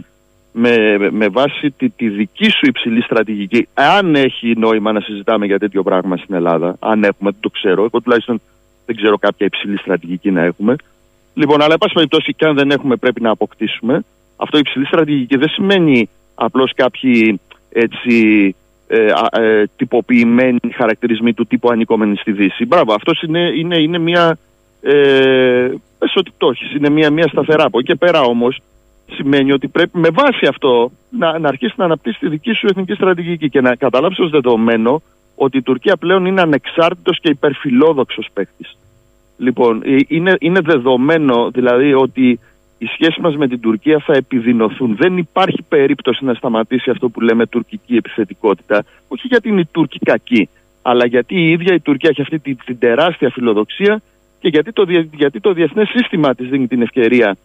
Speaker 8: με, με βάση τη, τη δική σου υψηλή στρατηγική. Αν έχει νόημα να συζητάμε για τέτοιο πράγμα στην Ελλάδα, αν έχουμε, το ξέρω. Εγώ τουλάχιστον δεν ξέρω κάποια υψηλή στρατηγική να έχουμε. Λοιπόν, αλλά εν πάση περιπτώσει, και αν δεν έχουμε, πρέπει να αποκτήσουμε. Αυτό η υψηλή στρατηγική δεν σημαίνει απλώς κάποιοι έτσι, ε, ε, τυποποιημένοι χαρακτηρισμοί του τύπου ανήκομενοι στη Δύση. Μπράβο, αυτός είναι, είναι, είναι μια. Ε, είναι μια, μια σταθερά. Από εκεί και πέρα όμως σημαίνει ότι πρέπει με βάση αυτό να, να αρχίσει να αναπτύσσει τη δική σου εθνική στρατηγική και να καταλάβεις ως δεδομένο ότι η Τουρκία πλέον είναι ανεξάρτητος και υπερφιλόδοξος παίκτης. Λοιπόν, ε, είναι, είναι δεδομένο δηλαδή ότι οι σχέσεις μας με την Τουρκία θα επιδεινωθούν. Δεν υπάρχει περίπτωση να σταματήσει αυτό που λέμε τουρκική επιθετικότητα, όχι γιατί είναι η Τούρκη κακή, αλλά γιατί η ίδια η Τουρκία έχει αυτή την, την τεράστια φιλοδοξία και γιατί το, γιατί το διεθνές σύστημα της δίνει την ευκαιρία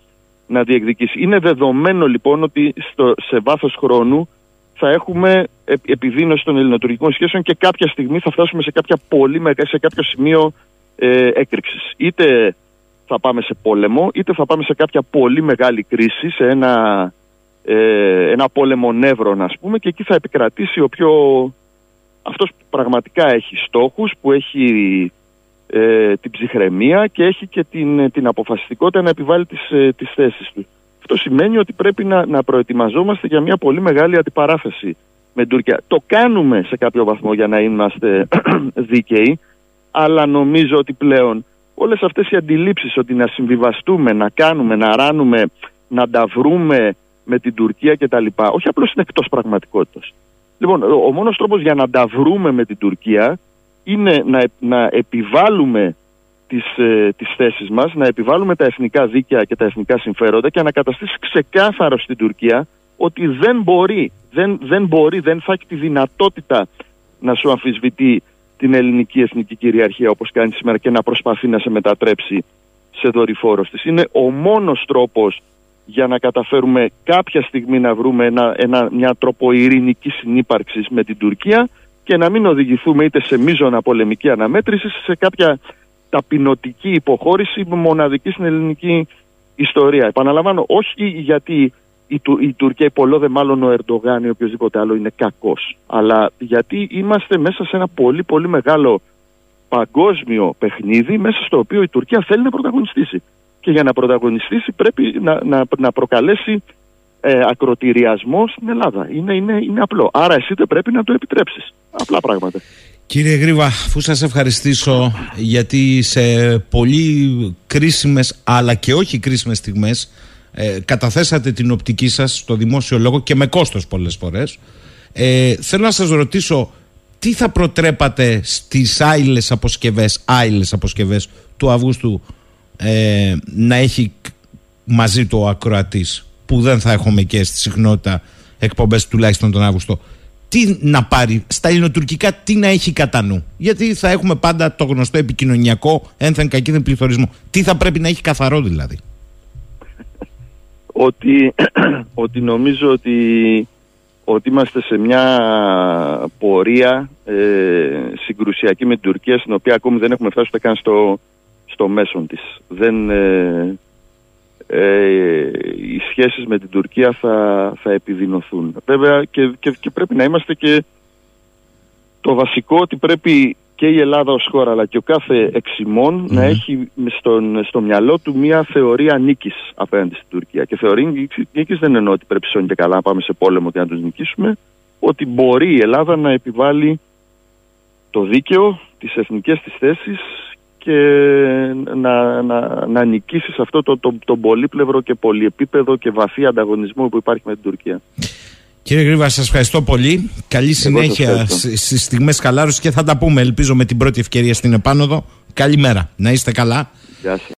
Speaker 8: να διεκδικήσει. Είναι δεδομένο λοιπόν ότι στο, σε βάθος χρόνου θα έχουμε επιδείνωση των ελληνοτουρκικών σχέσεων και κάποια στιγμή θα φτάσουμε σε, κάποια πολύ, σε κάποιο σημείο ε, έκρηξης. Είτε θα πάμε σε πόλεμο, είτε θα πάμε σε κάποια πολύ μεγάλη κρίση, σε ένα, ε, ένα πόλεμο νεύρων ας πούμε και εκεί θα επικρατήσει ο πιο... αυτός που πραγματικά έχει στόχους, που έχει ε, την ψυχραιμία και έχει και την, την αποφασιστικότητα να επιβάλλει τις, ε, τις θέσεις του. Αυτό σημαίνει ότι πρέπει να, να προετοιμαζόμαστε για μια πολύ μεγάλη αντιπαράθεση με την Τουρκία. Το κάνουμε σε κάποιο βαθμό για να είμαστε δίκαιοι, αλλά νομίζω ότι πλέον όλες αυτές οι αντιλήψεις ότι να συμβιβαστούμε, να κάνουμε, να ράνουμε, να τα βρούμε με την Τουρκία κτλ. Όχι απλώς είναι εκτός πραγματικότητας. Λοιπόν, ο μόνος τρόπος για να τα βρούμε με την Τουρκία είναι να, να επιβάλλουμε τις, ε, τις θέσεις μας, να επιβάλλουμε τα εθνικά δίκαια και τα εθνικά συμφέροντα και να καταστήσει ξεκάθαρο στην Τουρκία ότι δεν μπορεί, δεν, δεν μπορεί, δεν θα έχει τη δυνατότητα να σου αμφισβητεί την ελληνική εθνική κυριαρχία όπως κάνει σήμερα και να προσπαθεί να σε μετατρέψει σε δορυφόρος της. Είναι ο μόνος τρόπος για να καταφέρουμε κάποια στιγμή να βρούμε ένα, ένα, μια τρόπο ειρηνικής συνύπαρξης με την Τουρκία και να μην οδηγηθούμε είτε σε μείζωνα πολεμική αναμέτρηση σε κάποια ταπεινωτική υποχώρηση μοναδική στην ελληνική ιστορία. Επαναλαμβάνω, όχι γιατί η, Του, η Τουρκία υπολόδε μάλλον ο Ερντογάν ή οποιοδήποτε άλλο είναι κακός, αλλά γιατί είμαστε μέσα σε ένα πολύ πολύ μεγάλο παγκόσμιο παιχνίδι μέσα στο οποίο η Τουρκία θέλει να πρωταγωνιστήσει. Και για να πρωταγωνιστήσει πρέπει να, να, να προκαλέσει ε, ακροτηριασμό στην Ελλάδα. Είναι, είναι, είναι απλό. Άρα εσύ δεν πρέπει να το επιτρέψεις. Απλά πράγματα.
Speaker 3: Κύριε Γρήβα, αφού σας ευχαριστήσω γιατί σε πολύ κρίσιμες αλλά και όχι κρίσιμες στιγμές ε, καταθέσατε την οπτική σας στο δημόσιο λόγο και με κόστος πολλές φορές ε, θέλω να σας ρωτήσω τι θα προτρέπατε στις άειλες αποσκευές, άειλες αποσκευές του Αυγούστου ε, να έχει μαζί του ο ακροατής που δεν θα έχουμε και στη συχνότητα εκπομπές τουλάχιστον τον Αύγουστο τι να πάρει στα ελληνοτουρκικά, τι να έχει κατά νου; Γιατί θα έχουμε πάντα το γνωστό επικοινωνιακό ένθεν κακίδεν πληθωρισμό. Τι θα πρέπει να έχει καθαρό δηλαδή;
Speaker 8: Ότι, ότι νομίζω ότι, ότι είμαστε σε μια πορεία ε, συγκρουσιακή με την Τουρκία στην οποία ακόμη δεν έχουμε φτάσει ούτε καν στο, στο μέσον της. Δεν, ε, ε, οι σχέσεις με την Τουρκία θα, θα επιδεινωθούν. Βέβαια και, και, πρέπει να είμαστε και το βασικό ότι πρέπει και η Ελλάδα ως χώρα αλλά και ο κάθε να έχει στον, στο μυαλό του μια θεωρία νίκης απέναντι στην Τουρκία. Και θεωρία νίκης δεν εννοώ ότι πρέπει σώνει και καλά να πάμε σε πόλεμο και να τους νικήσουμε, ότι μπορεί η Ελλάδα να επιβάλλει το δίκαιο, τις εθνικές της θέσεις και να, να, να νικήσει αυτό το, το, το πολύπλευρο και πολυεπίπεδο και βαθύ ανταγωνισμό που υπάρχει με την Τουρκία.
Speaker 3: Κύριε Γρήβα, σας ευχαριστώ πολύ. Καλή συνέχεια στις στιγμές χαλάρωσης και θα τα πούμε, ελπίζω, με την πρώτη ευκαιρία στην επάνωδο. Καλημέρα. Να είστε καλά.
Speaker 8: Γεια σας.